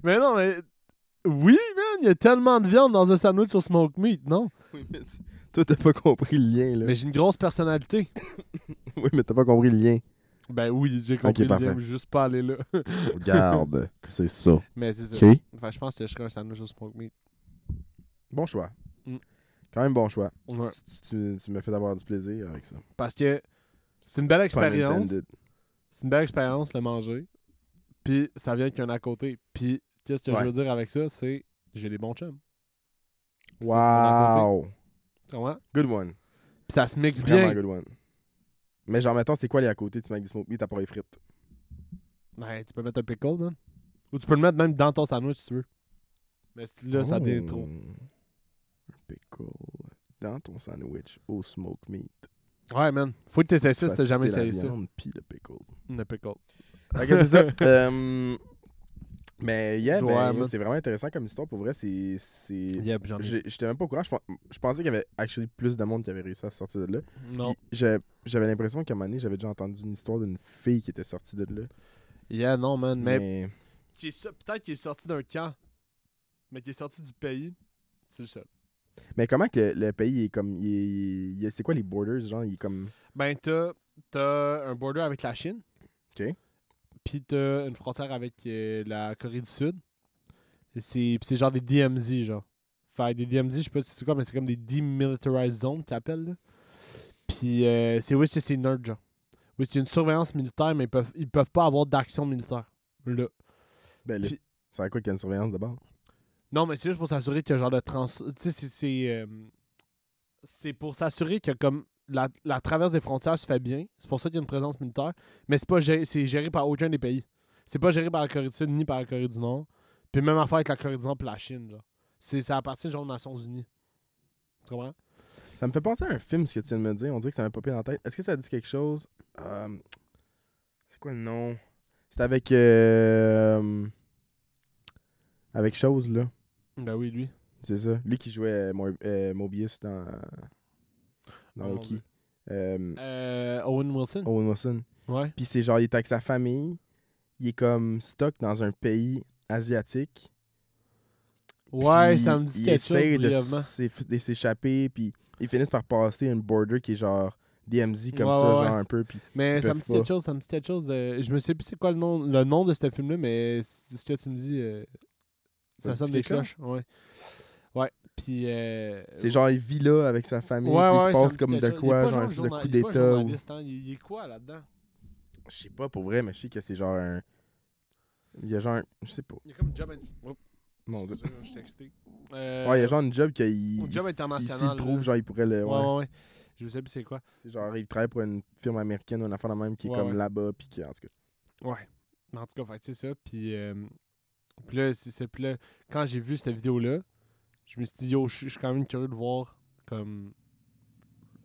Mais non, mais. Oui, man, il y a tellement de viande dans un sandwich au smoke meat, non? Oui, mais tu- toi, t'as pas compris le lien, là. Mais j'ai une grosse personnalité. Oui, mais t'as pas compris le lien. Ben oui, j'ai compris. le lien, parfait. suis juste pas allé là. Regarde, c'est ça. mais c'est ça. OK. Enfin, je pense que je serais un sandwich au smoke meat. Bon choix. Mm. Quand même bon choix. Ouais. Tu, tu, tu m'as fait avoir du plaisir avec ça. Parce que c'est une belle Pun expérience. intended. C'est une belle expérience, le manger. Puis ça vient qu'un à côté. Puis qu'est-ce que Ouais. je veux dire avec ça, c'est j'ai des bons chums. Wow. Comprends? Good one. Puis ça se mixe Vraiment bien. good one. Mais genre, mettons, c'est quoi les à côté? Tu mets des smoke? Meat, t'as pas les frites. Ben, tu peux mettre un pickle, man. Ou tu peux le mettre même dans ton sandwich si tu veux. Mais là, ça devient Oh. trop. Un pickle dans ton sandwich au smoke meat. Ouais, man. Faut que tu essaies ça si t'as jamais essayé ça. viande Puis le pickle. Le pickle. Que c'est ça. Euh, mais yeah, Ouais, ben, c'est vraiment intéressant comme histoire. Pour vrai, c'est. c'est... Yep, j'en ai. J'ai- J'étais même pas au courant. Je, pen- je pensais qu'il y avait actually plus de monde qui avait réussi à sortir de là. Non. J'avais l'impression qu'à un moment donné, j'avais déjà entendu une histoire d'une fille qui était sortie de là. Yeah, non, man. Mais, Mais, qui est so- peut-être qu'il est sorti d'un camp, mais qui est sorti du pays. C'est le seul. mais comment que le, le pays est comme. c'est quoi les borders? Genre, il est comme. Ben, t'as, t'as un border avec la Chine. Ok. Puis t'as une frontière avec euh, la Corée du Sud. C'est, genre des DMZ, genre. Fait des DMZ, je sais pas si c'est quoi, mais c'est comme des Demilitarized Zones là. Puis euh, c'est que c'est nerd, genre. Oui, c'est une surveillance militaire, mais ils peuvent, ils peuvent pas avoir d'action militaire. Là. Ben, Puis- c'est quoi qu'il y a une surveillance d'abord? Non, mais c'est juste pour s'assurer que genre de trans. Tu sais, c'est. C'est, euh, pour s'assurer que comme la, la traverse des frontières se fait bien. C'est pour ça qu'il y a une présence militaire. Mais c'est pas géré, c'est géré par aucun des pays. C'est pas géré par la Corée du Sud ni par la Corée du Nord. Puis même affaire avec la Corée du Nord et la Chine. C'est, ça appartient genre aux Nations Unies. Tu comprends? Ça me fait penser à un film, ce que tu viens de me dire. On dirait que ça m'a popé dans la tête. Est-ce que ça dit quelque chose? Euh, c'est quoi le nom? C'est avec. euh, avec Chose, là. Ben oui, lui. C'est ça. Lui qui jouait euh, euh, Mobius dans. Dans Oh, Loki. oui. Euh, Euh, Owen Wilson. Owen Wilson. Ouais. Puis c'est genre, il est avec sa famille. Il est comme stock dans un pays asiatique. Ouais, Puis ça me dit il quelque chose essaie de s'échapper. Puis ils finissent par passer une border qui est genre DMZ comme Ouais, ça, ouais, genre un peu. Puis Mais ça me dit quelque chose, ça me dit quelque chose. euh, je me sais plus c'est quoi le nom, le nom de ce film-là, mais ce que tu me dis, euh, Ça ça sonne des cloches. Ouais. Ouais. Puis. euh, c'est genre, il vit là avec sa famille. Ouais, puis il se passe comme de quoi, genre un espèce de coup d'état. ou- hein, Il il est quoi là-dedans? Je sais pas pour vrai, mais je sais que c'est genre un. Il y a genre. un- Je sais pas. Il y a comme un job. in- Oups, Mon dieu. je excité. Euh, Ouais, il y a genre une job qu'il. Un job international. S'il le trouve, genre, il pourrait le. Ouais, Ouais. ouais. Je sais plus c'est quoi. C'est genre, il travaille pour une firme américaine ou une affaire de même qui est Ouais, comme ouais. là-bas, puis qui, en tout cas. Ouais. Mais En tout cas, fait c'est ça. Puis, euh, puis là, c'est ça. Puis là, quand j'ai vu cette vidéo-là, je me suis dit, yo, je suis quand même curieux de voir comme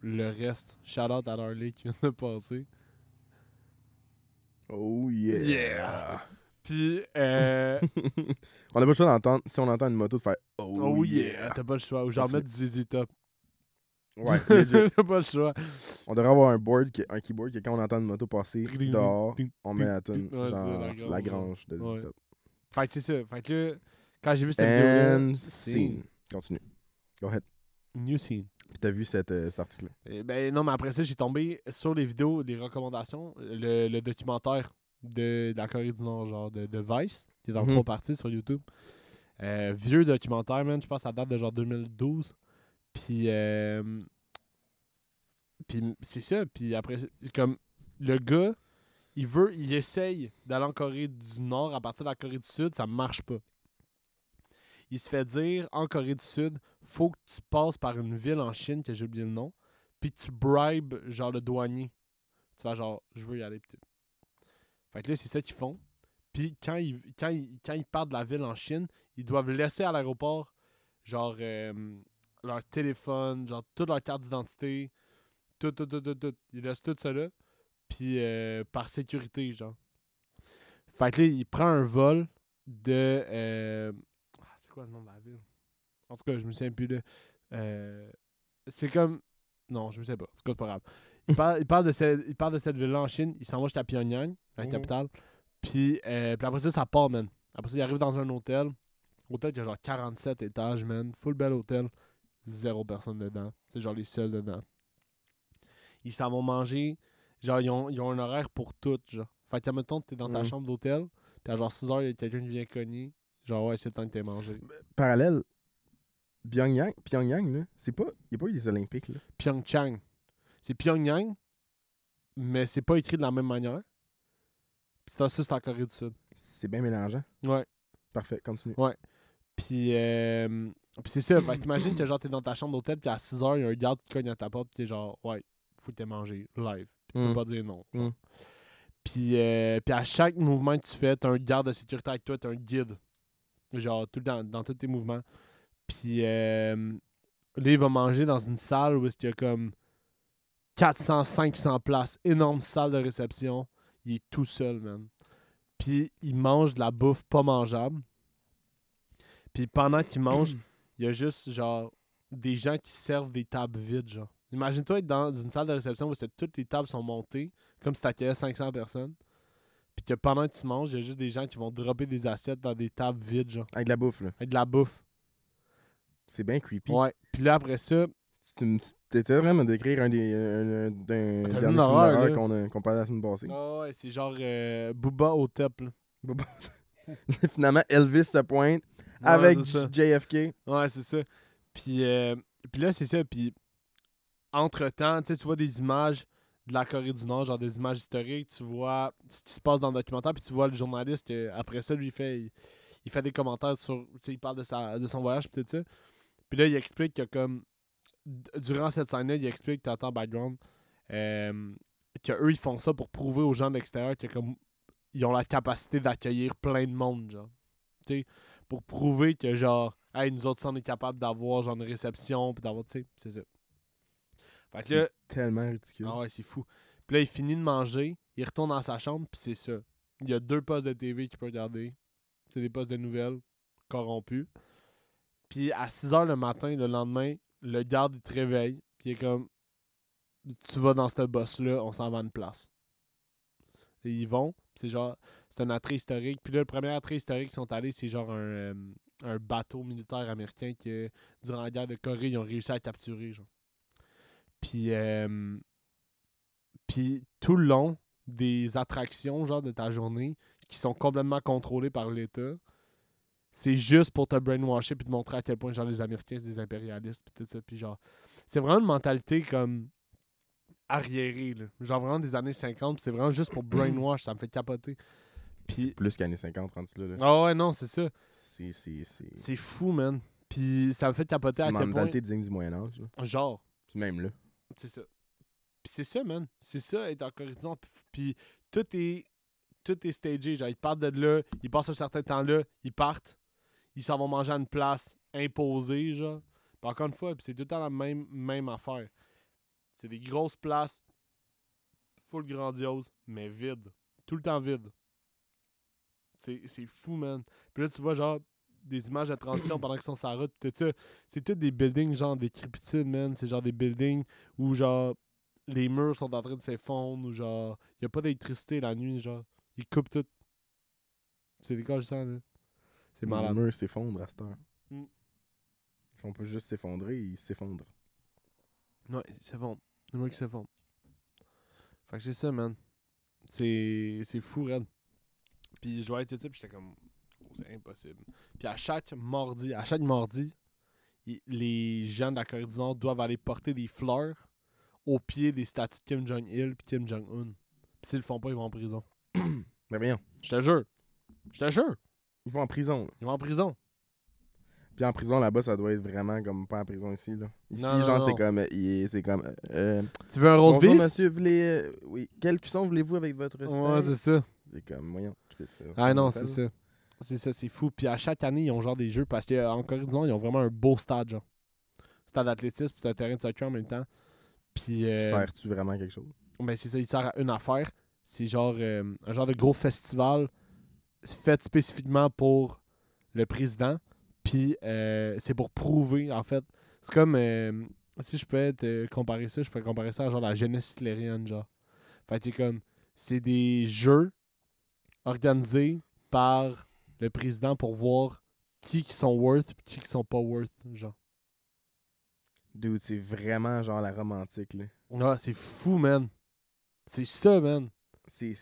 le reste. Shout out à Harley qui vient de passer. Oh yeah! Yeah. Puis, euh, on a pas le choix d'entendre, si on entend une moto, de faire Oh, oh yeah! yeah, t'as pas le choix. Ou genre mettre ZZ Top. Ouais, t'as pas le choix. On devrait avoir un board, qui, un keyboard que quand on entend une moto passer dehors, on met la tune, Ouais, c'est genre la grange, de. ZZ Top. Fait que c'est ça. Fait que là, quand j'ai vu cette And c'est scene. Continue. Go ahead. New scene. Puis t'as vu cette, euh, cet article-là. Eh ben non, mais après ça, j'ai tombé sur les vidéos, les recommandations, le, le documentaire de, de la Corée du Nord, genre de, de Vice, qui est dans Mhm. trois parties sur YouTube. Euh, vieux documentaire, man, je pense que ça date de genre 2012. Puis, euh, puis c'est ça. Puis après, comme le gars, il veut, il essaye d'aller en Corée du Nord à partir de la Corée du Sud, ça marche pas. Il se fait dire en Corée du Sud, faut que tu passes par une ville en Chine, que j'ai oublié le nom, puis tu bribes genre le douanier. Tu vas genre, je veux y aller peut-être. Fait que là, c'est ça qu'ils font. Puis quand ils, quand, ils, quand ils partent de la ville en Chine, ils doivent laisser à l'aéroport genre euh, leur téléphone, genre toute leur carte d'identité, tout, tout, tout, tout, tout. Ils laissent tout ça là. Puis euh, par sécurité, genre. Fait que là, il prend un vol de. euh, quoi le nom de la ville En tout cas, je me souviens plus de. euh, c'est comme. Non, je me sais pas. En tout cas, c'est pas grave. Il parle, il parle de, cette, il parle de cette ville-là en Chine. Il s'en va jusqu'à Pyongyang, la Mhm. capitale. Puis, euh, puis après ça, ça part, man. Après ça, il arrive dans un hôtel. Hôtel qui a genre 47 étages, man. Full bel hôtel. Zéro personne dedans. C'est genre les seuls dedans. Ils s'en vont manger. Genre, ils ont, ils ont un horaire pour tout, genre. Fait que, mettons, t'es dans ta Mhm. chambre d'hôtel. Puis à genre 6 heures, il y a quelqu'un qui vient cogner. Genre, ouais, c'est le temps que t'aies mangé. Parallèle, Pyongyang, Pyongyang là, c'est pas. Il n'y a pas eu les Olympiques, là. Pyeongchang. C'est Pyongyang, mais c'est pas écrit de la même manière. Puis ça, c'est en Corée du Sud. C'est bien mélangeant. Ouais. Parfait, continue. Puis, euh, puis c'est ça. Fait qu'imagine que genre t'es dans ta chambre d'hôtel, puis à 6h, il y a un garde qui cogne à ta porte, puis t'es genre, ouais, faut que t'aies mangé live. Puis tu Mm. peux pas dire non. Mm. Puis, euh, puis à chaque mouvement que tu fais, t'as un garde de sécurité avec toi, t'as un guide. Genre, tout temps, dans tous tes mouvements. Puis euh, là, il va manger dans une salle où il y a comme 400, 500 places. Énorme salle de réception. Il est tout seul, man. Puis il mange de la bouffe pas mangeable. Puis pendant qu'il mange, il y a juste, genre, des gens qui servent des tables vides, genre. Imagine-toi être dans une salle de réception où toutes les tables sont montées, comme si t'accueillais 500 personnes. Puis que pendant que tu manges, il y a juste des gens qui vont dropper des assiettes dans des tables vides, genre. Avec de la bouffe, là. Avec de la bouffe. C'est bien creepy. Ouais. Puis là, après ça, T'étais vraiment décrire un des, un, un- dernier là? qu'on a- qu'on parlait la semaine passée. ah ouais, c'est genre euh, Booba au top, là. Finalement, Elvis se pointe Ouais, avec. JFK. Ouais, c'est ça. Puis, euh, puis là, c'est ça. Puis, entre-temps, tu vois des images de la Corée du Nord, genre des images historiques. Tu vois ce qui se passe dans le documentaire. Puis, tu vois le journaliste, que, après ça, lui, fait, il, fait des commentaires sur. Tu sais, il parle de, sa, de son voyage, puis tout ça. Puis là, il explique que, comme. Durant cette scène-là, il explique, t'entends en background, euh, qu'eux, ils font ça pour prouver aux gens de l'extérieur que, comme. Ils ont la capacité d'accueillir plein de monde, genre. Tu sais, pour prouver que, genre, hey, nous autres, on est capable d'avoir, genre, une réception, puis d'avoir, tu sais, c'est ça. Fait que C'est tellement ridicule. ah ouais, c'est fou. Puis là, il finit de manger, il retourne dans sa chambre, puis c'est ça. Il y a deux postes de TV qu'il peut regarder. C'est des postes de nouvelles corrompus. Puis à 6 h le matin, le lendemain, le garde, il te réveille, puis il est comme Tu vas dans ce boss-là, on s'en va à une place. Et ils vont, c'est genre, c'est un attrait historique. Puis là, le premier attrait historique qu'ils sont allés, c'est genre un, euh, un bateau militaire américain que durant la guerre de Corée, ils ont réussi à capturer, genre. Puis, euh, puis tout le long des attractions, genre, de ta journée, qui sont complètement contrôlées par l'État, c'est juste pour te brainwasher puis te montrer à quel point, genre, les Américains, c'est des impérialistes, puis tout ça. Puis genre, c'est vraiment une mentalité comme arriérée, là. Genre vraiment des années 50, puis c'est vraiment juste pour brainwash, ça me fait capoter. C'est Puis, plus qu'années 50, rendu là. là. ah ouais, non, c'est ça. C'est c'est- c'est- C'est fou, man. Puis ça me fait capoter c'est à quel point. mentalité digne du Moyen-Âge. Genre, Puis même là. C'est ça. Puis c'est ça, man. C'est ça, être en Corée du Nord. Puis- tout est, tout est stagé. Genre, ils partent de là, ils passent un certain temps là, ils partent, ils s'en vont manger à une place imposée, genre. Puis encore une fois, c'est tout le temps la même, même affaire. C'est des grosses places, full grandiose, mais vides. Tout le temps vide. C'est c'est fou, man. Puis là, tu vois, genre, des images de transition pendant qu'ils sont sur la route, tout ça. C'est tout des buildings, genre, des crépitudes, man. C'est genre des buildings où, genre, les murs sont en train de s'effondrer, ou genre, il a pas d'électricité la nuit, genre. Ils coupent tout. C'est je sens, là. C'est Les malade. murs s'effondrent à cette heure. Mm. Font pas juste s'effondrer, ils s'effondrent. Ouais, ils s'effondrent. Les murs qui s'effondrent. Fait que c'est ça, man. C'est c'est fou, Red. Puis je voyais tout ça, puis j'étais comme, c'est impossible. Puis à chaque mardi, à chaque mardi, les gens de la Corée du Nord doivent aller porter des fleurs au pied des statues de Kim Jong-il et Kim Jong-un. Puis s'ils le font pas, ils vont en prison. Mais voyons, Je te jure. Je te jure. ils vont en prison. là. Ils vont en prison. Puis en prison là-bas, ça doit être vraiment comme pas en prison ici. Là. Ici, Non, genre, c'est comme. euh, il- C'est comme. euh, euh, Tu veux un rose beef? monsieur, voulez. euh, oui. Quelle cuisson voulez-vous avec votre steak? Ouais, c'est ça. c'est comme, euh, Ah non, c'est ça. C'est ça, c'est fou. Puis à chaque année, ils ont genre des jeux parce qu'en Corée du Nord, ils ont vraiment un beau stade, genre. Stade d'athlétisme, puis un terrain de soccer en même temps. Puis. euh, Sers-tu vraiment quelque chose? ben c'est ça, il sert à une affaire. C'est genre euh, un genre de gros festival fait spécifiquement pour le président. Puis euh, c'est pour prouver, en fait. C'est comme. euh, si je peux te comparer ça, je peux comparer ça à genre la jeunesse hitlérienne, genre. Fait c'est comme. C'est des jeux organisés par le président pour voir qui qui sont worth et qui qui sont pas worth, genre. Dude, c'est vraiment genre la romantique, là. C'est fou, man. C'est ça, man. C'est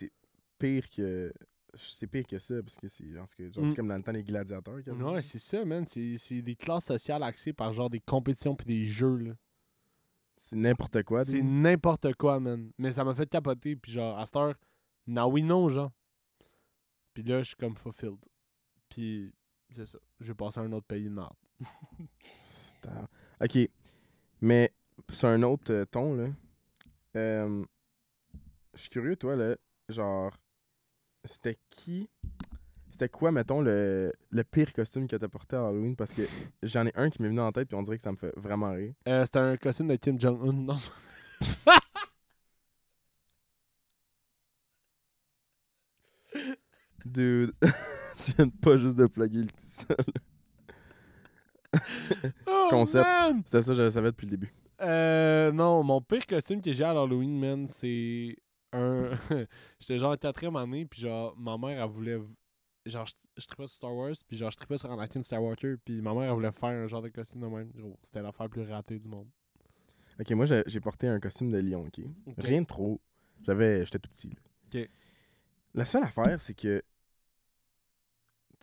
pire que. C'est pire que ça, parce que c'est genre, Mm. comme dans le temps des gladiateurs. Ouais, c'est ça, man. C'est des classes sociales axées par genre des compétitions puis des jeux, là. C'est n'importe quoi. C'est n'importe quoi, man. Mais ça m'a fait capoter, puis genre, à cette heure, now we know, genre. Puis là, je suis comme fulfilled. Puis, c'est ça. Je vais passer à un autre pays de merde. C'est Ok. Mais sur un autre euh, ton, là. euh, Je suis curieux, toi, là. Genre. C'était qui. C'était quoi, mettons, le, le pire costume que t'as porté à Halloween? Parce que j'en ai un qui m'est venu en tête, puis on dirait que ça me fait vraiment rire. Euh, C'était un costume de Kim Jong-un, non? Dude. tu viens pas juste de plugger le ça. Oh, Concept. C'était ça, je le savais depuis le début. Euh, non, mon pire costume que j'ai à Halloween, man, c'est un. J'étais genre en quatrième année, puis genre, ma mère, elle voulait. Genre, je, trippais sur Star Wars, puis genre, je trippais sur Anakin Skywalker, puis ma mère, elle voulait faire un genre de costume de même. Gros, C'était l'affaire plus ratée du monde. Ok, moi, j'ai porté un costume de lion, ok? Ok. Rien de trop. J'avais. J'étais tout petit, là. Ok. La seule affaire, c'est que.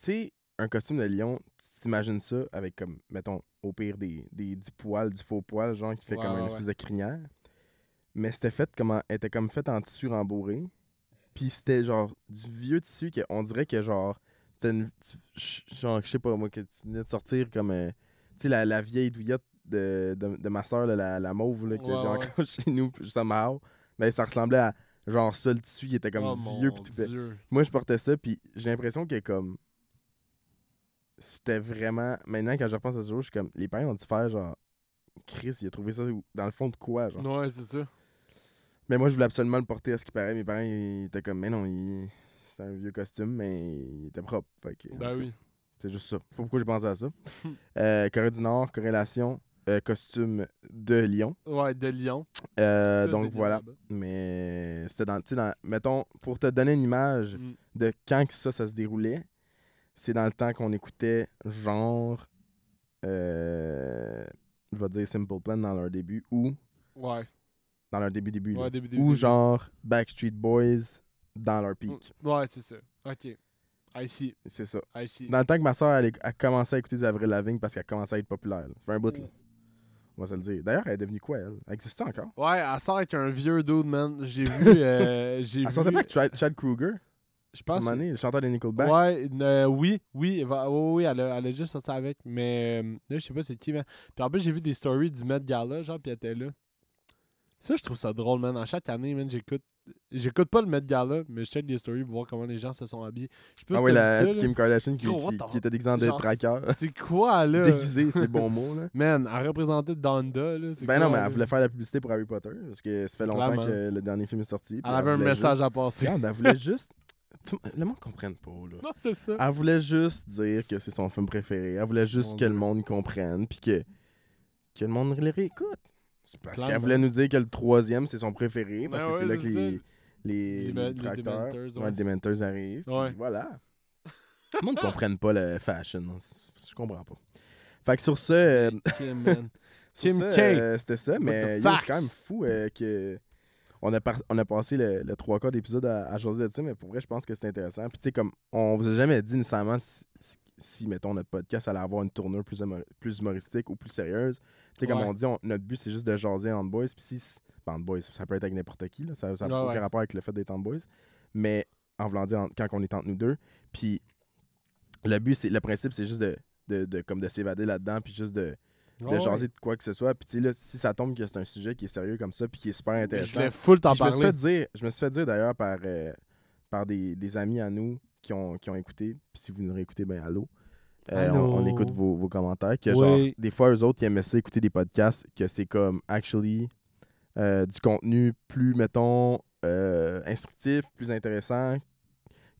Tu sais, un costume de lion, tu t'imagines ça avec comme, mettons, au pire des, des, du poil, du faux poil, genre qui fait comme une ouais. espèce de crinière. Mais c'était fait comme en- était comme fait en tissu rembourré. Puis c'était genre du vieux tissu que on dirait que genre. une- tu- genre, je sais pas moi, que tu venais de sortir comme. euh, tu sais, la, la vieille douillette de, de, de ma soeur, la, la mauve, là, que j'ai ouais. encore chez nous, somehow. Mais ça ressemblait à genre ça, le tissu, il était comme oh vieux, puis tout. Moi, je portais ça, puis j'ai l'impression que comme. C'était vraiment. Maintenant, quand je repense à ce jour, je suis comme. Les parents ont dû faire genre. Chris, il a trouvé ça dans le fond de quoi, genre? Ouais, c'est ça. Mais moi, je voulais absolument le porter à ce qui paraît. Mes parents, ils étaient comme. Mais non, il... c'était un vieux costume, mais il était propre. Fait que, en Ben oui. C'est juste ça. Faut pourquoi j'ai pensé à ça. Euh, Corée du Nord, corrélation, euh, costume de lion. Ouais, de Lyon. Euh, donc voilà. Mais c'était dans, dans. Mettons, pour te donner une image Mm. de quand que ça, ça se déroulait, c'est dans le temps qu'on écoutait genre. euh, je vais dire Simple Plan dans leur début ou Ouais. dans leur début début. Ouais, début, début, ou début. genre Backstreet Boys dans leur peak. Ouais, c'est ça. Ok. I see. C'est ça. I see. Dans le temps que ma soeur elle, a commencé à écouter du Avril Lavigne parce qu'elle commençait à être populaire. Ça fait un bout là. On va se le dire. D'ailleurs, elle est devenue quoi elle? Elle existe encore? Ouais, elle sort avec un vieux dude, man. J'ai vu. euh, j'ai Elle vu. sortait pas avec Chad Kruger? Je pense. le chanteur de Nickelback. Ouais, euh, oui, oui, va- oui, oui, elle a, elle a juste sorti avec, mais euh, là, je sais pas c'est qui, man. Puis en plus, j'ai vu des stories du Met Gala, genre, puis elle était là. Ça, je trouve ça drôle, man. À chaque année, man, j'écoute. J'écoute pas le Met Gala, mais je check des stories pour voir comment les gens se sont habillés. Je Ah t'as la ça. Kim Kardashian qui, était déguisée en genre, tracker. C'est quoi, là? Déguisée, c'est le bon mot, là. Man, elle représentait Donda, là. Ben non, mais elle voulait faire la publicité pour Harry Potter, parce que ça fait longtemps Clairement. que le dernier film est sorti. Elle avait un message juste- à passer. Regarde, elle voulait juste... Tu- Le monde ne comprenne pas, là. Non, c'est ça. Elle voulait juste dire que c'est son film préféré. Elle voulait juste Mon que le monde comprenne, puis que, que le monde le réécoute. C'est parce qu'elle voulait nous dire que le troisième, c'est son préféré, parce Ben que c'est ouais, là que c'est les, ça. les, Les les les tracteurs, Dementors, ouais, ouais. les Dementors arrivent. puis Ouais. Voilà. le monde ne comprenne pas le fashion. hein. C'est- Je comprends pas. Fait que sur ça... euh, Kim, man. Sur Kim ça, K. euh, C'était ça, mais the yo, c'est facts? quand même fou euh, que. On a, par- on a passé le, le trois quarts d'épisode à, à jaser de ça, mais pour vrai, je pense que c'est intéressant. Puis, tu sais, comme, on vous a jamais dit nécessairement si- si- si, mettons, notre podcast allait avoir une tournure plus, humor- plus humoristique ou plus sérieuse. Tu sais, comme Ouais. on dit, on- notre but, c'est juste de jaser entre boys. Puis si, ben, boys, ça peut être avec n'importe qui, là, ça n'a Ouais, aucun ouais. rapport avec le fait d'être entre boys. Mais en voulant dire, en- quand on est entre nous deux. Puis le but, c'est le principe, c'est juste de, de, de- comme de s'évader là-dedans, puis juste de, de Ouais, jaser de quoi que ce soit. Puis tu sais, là, si ça tombe que c'est un sujet qui est sérieux comme ça, puis qui est super. Je intéressant. voulais full t'en je me suis parler. fait dire, je me suis fait dire d'ailleurs par, euh, par des, des amis à nous qui ont, qui ont écouté. Puis si vous nous réécoutez, ben allô. Euh, on, écoute vos, vos commentaires. Que Oui. genre, des fois, eux autres, ils aimaient ça écouter des podcasts, que c'est comme actually euh, du contenu plus, mettons, instructif, plus intéressant,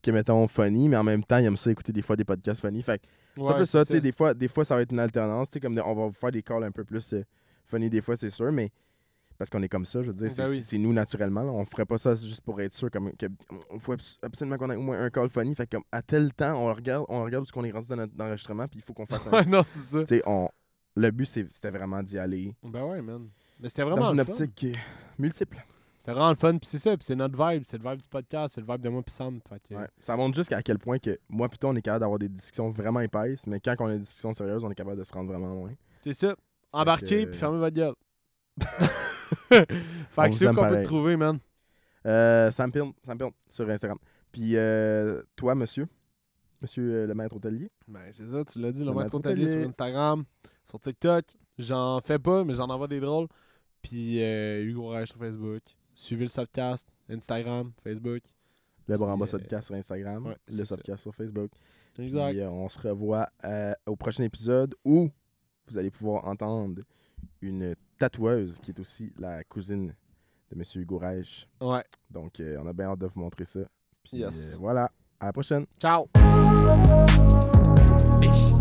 que mettons funny, mais en même temps, ils aiment ça écouter des fois des podcasts funny. Fait que c'est un Ouais, peu ça, tu sais, des fois, des fois, ça va être une alternance, tu sais, comme de- on va vous faire des calls un peu plus euh, funny des fois, c'est sûr, mais parce qu'on est comme ça, je veux dire, c'est Ben oui. c'est nous naturellement, là. on ferait pas ça juste pour être sûr, comme que, on faut abs- absolument qu'on ait au moins un call funny, fait comme à tel temps, on regarde, on regarde où est-ce qu'on est rendu dans notre enregistrement, puis il faut qu'on fasse un... Ouais, non, c'est ça. tu sais, on... Le but, c'est- c'était vraiment d'y aller Ben ouais, man. Mais c'était vraiment dans une fun. optique euh, multiple. C'était vraiment le fun. Puis c'est ça, puis c'est notre vibe. C'est le vibe du podcast, c'est le vibe de moi puis Sam. Fait que, Ouais. Ça montre juste à quel point que moi plutôt on est capable d'avoir des discussions vraiment épaisses, mais quand on a des discussions sérieuses, on est capable de se rendre vraiment loin. C'est ça. Embarquez que- puis fermez votre gueule. fait On que c'est qu'on peut te trouver, man. Euh, Sam Piln, sur Instagram. Puis euh, toi, monsieur, monsieur euh, le maître hôtelier, Ben c'est ça, tu l'as dit, le Le maître maître hôtelier sur hôtelier. Instagram, sur TikTok. J'en fais pas, mais j'en envoie des drôles. Puis euh, Hugo Reich sur Facebook. Suivez le Softcast, Instagram, Facebook. le Bramba euh, Sodcast sur Instagram, ouais, le. Softcast sur Facebook. Exact. Puis euh, on se revoit euh, au prochain épisode où vous allez pouvoir entendre une tatoueuse qui est aussi la cousine de monsieur Hugo Reich. Ouais. Donc euh, on a bien hâte de vous montrer ça. Puis Yes. euh, voilà, à la prochaine. Ciao. Fish.